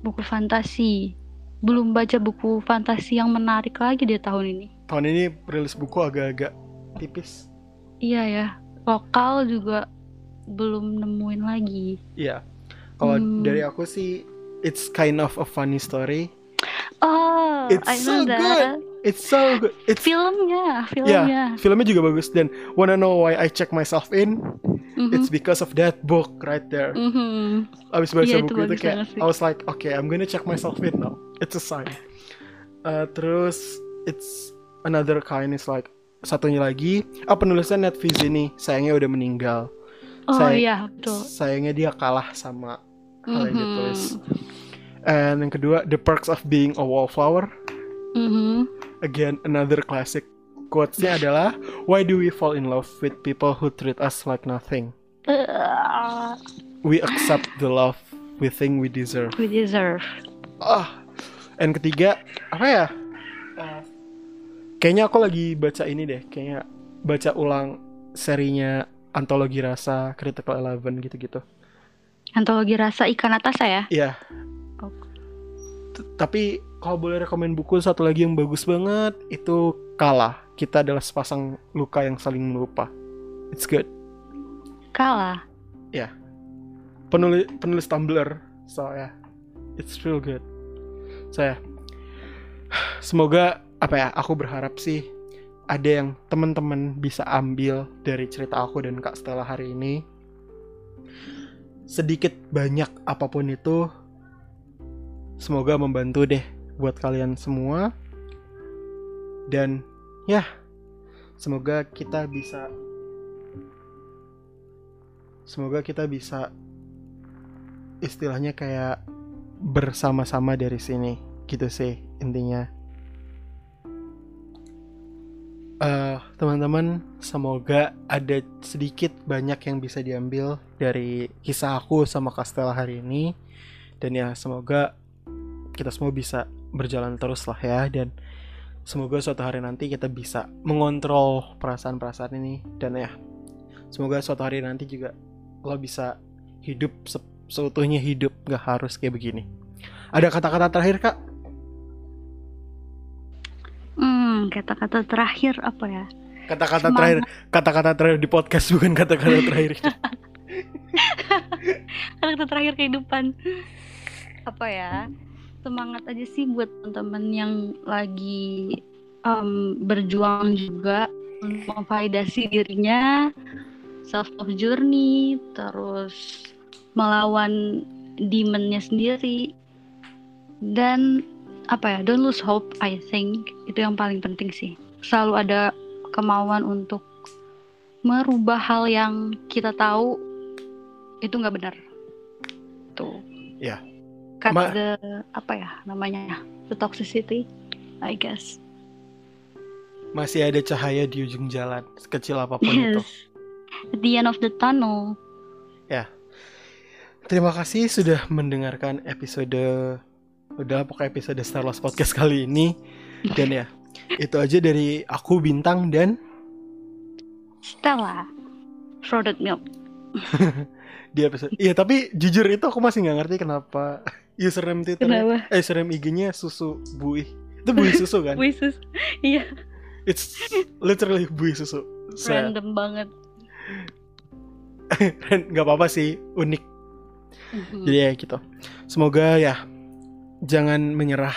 Buku fantasi. Belum baca buku fantasi yang menarik lagi di tahun ini. Tahun ini rilis buku agak-agak tipis. Iya ya. Lokal juga belum nemuin lagi. Iya. Kalau Hmm. dari aku sih it's kind of a funny story. Oh, It's I know so that. good. It's so good. It's Filmnya, ya, filmnya. filmnya juga bagus dan wanna know why I check myself in? Mhm. It's because of that book right there. Mhm. Abis baca itu buku itu bagus kayak. I was like, okay, I'm gonna check myself in now. It's a sign. Uh, terus it's another kind is like satunya lagi, ah penulisnya Nat ini sayangnya udah meninggal. Oh Saya- iya, betul. Sayangnya dia kalah sama hal yang dia Mhm. tulis. And yang kedua, The Perks of Being a Wallflower. Mhm. Again, another classic. Quotes-nya adalah, Why do we fall in love with people who treat us like nothing? Uh, We accept the love we think we deserve. we deserve. Ah, and ketiga apa ya? Eh, kayaknya aku lagi baca ini deh, kayaknya baca ulang serinya antologi rasa Critical Eleven gitu-gitu. Antologi rasa ikan atas ya? Iya. Oh. T- Tapi kalau boleh rekomen buku satu lagi yang bagus banget itu Kala kita adalah sepasang luka yang saling melupa. It's good. Kalah. Penulis penulis Tumblr, so ya, yeah, it's real good. Saya semoga apa ya? Aku berharap sih ada yang teman-teman bisa ambil dari cerita aku dan Kak Stella hari ini. Sedikit banyak apa pun itu, semoga membantu deh buat kalian semua. Dan ya, semoga kita bisa semoga kita bisa istilahnya kayak bersama-sama dari sini gitu sih intinya. Eh, teman-teman semoga ada sedikit banyak yang bisa diambil dari kisah aku sama Castella hari ini. Dan ya semoga kita semua bisa berjalan terus lah ya dan semoga suatu hari nanti kita bisa mengontrol perasaan-perasaan ini dan ya semoga suatu hari nanti juga lo bisa hidup se- seutuhnya hidup gak harus kayak begini ada kata-kata terakhir kak Hmm, kata-kata terakhir apa ya? kata-kata terakhir kata-kata terakhir di podcast bukan kata-kata terakhir Kata-kata terakhir kehidupan. Apa ya? Semangat aja sih buat teman-teman yang lagi em, berjuang juga untuk memvalidasi dirinya, self love journey, terus melawan demonnya sendiri. Dan apa ya? Don't lose hope, I think. Itu yang paling penting sih. Selalu ada kemauan untuk merubah hal yang kita tahu itu nggak benar. Tuh. Ya. Cut Ma- the apa ya namanya? The toxicity, I guess. masih ada cahaya di ujung jalan sekecil apa pun itu Yes. At the end of the tunnel. terima kasih sudah mendengarkan episode udah pokoknya episode Star Wars Podcast kali ini dan ya itu aja dari aku bintang dan Stella. Shredded milk. di episode iya tapi jujur itu aku masih nggak ngerti kenapa username Twitter Kenapa? eh username IG-nya susu buih. Itu buih susu kan? Wishes. Iya, it's literally buih susu. Saya- random banget. nggak apa-apa sih unik. Mhm. jadi ya gitu. Semoga ya jangan menyerah.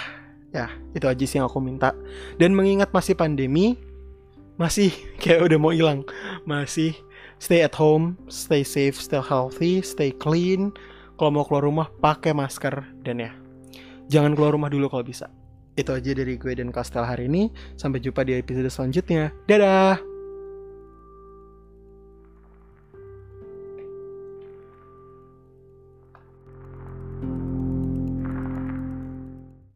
Ya itu aja sih yang aku minta. Dan mengingat masih pandemi masih kayak udah mau hilang. Masih stay at home stay safe stay healthy stay clean kalau mau keluar rumah pakai masker dan ya. Jangan keluar rumah dulu kalau bisa. Itu aja dari gue dan Kastel hari ini. Sampai jumpa di episode selanjutnya. Dadah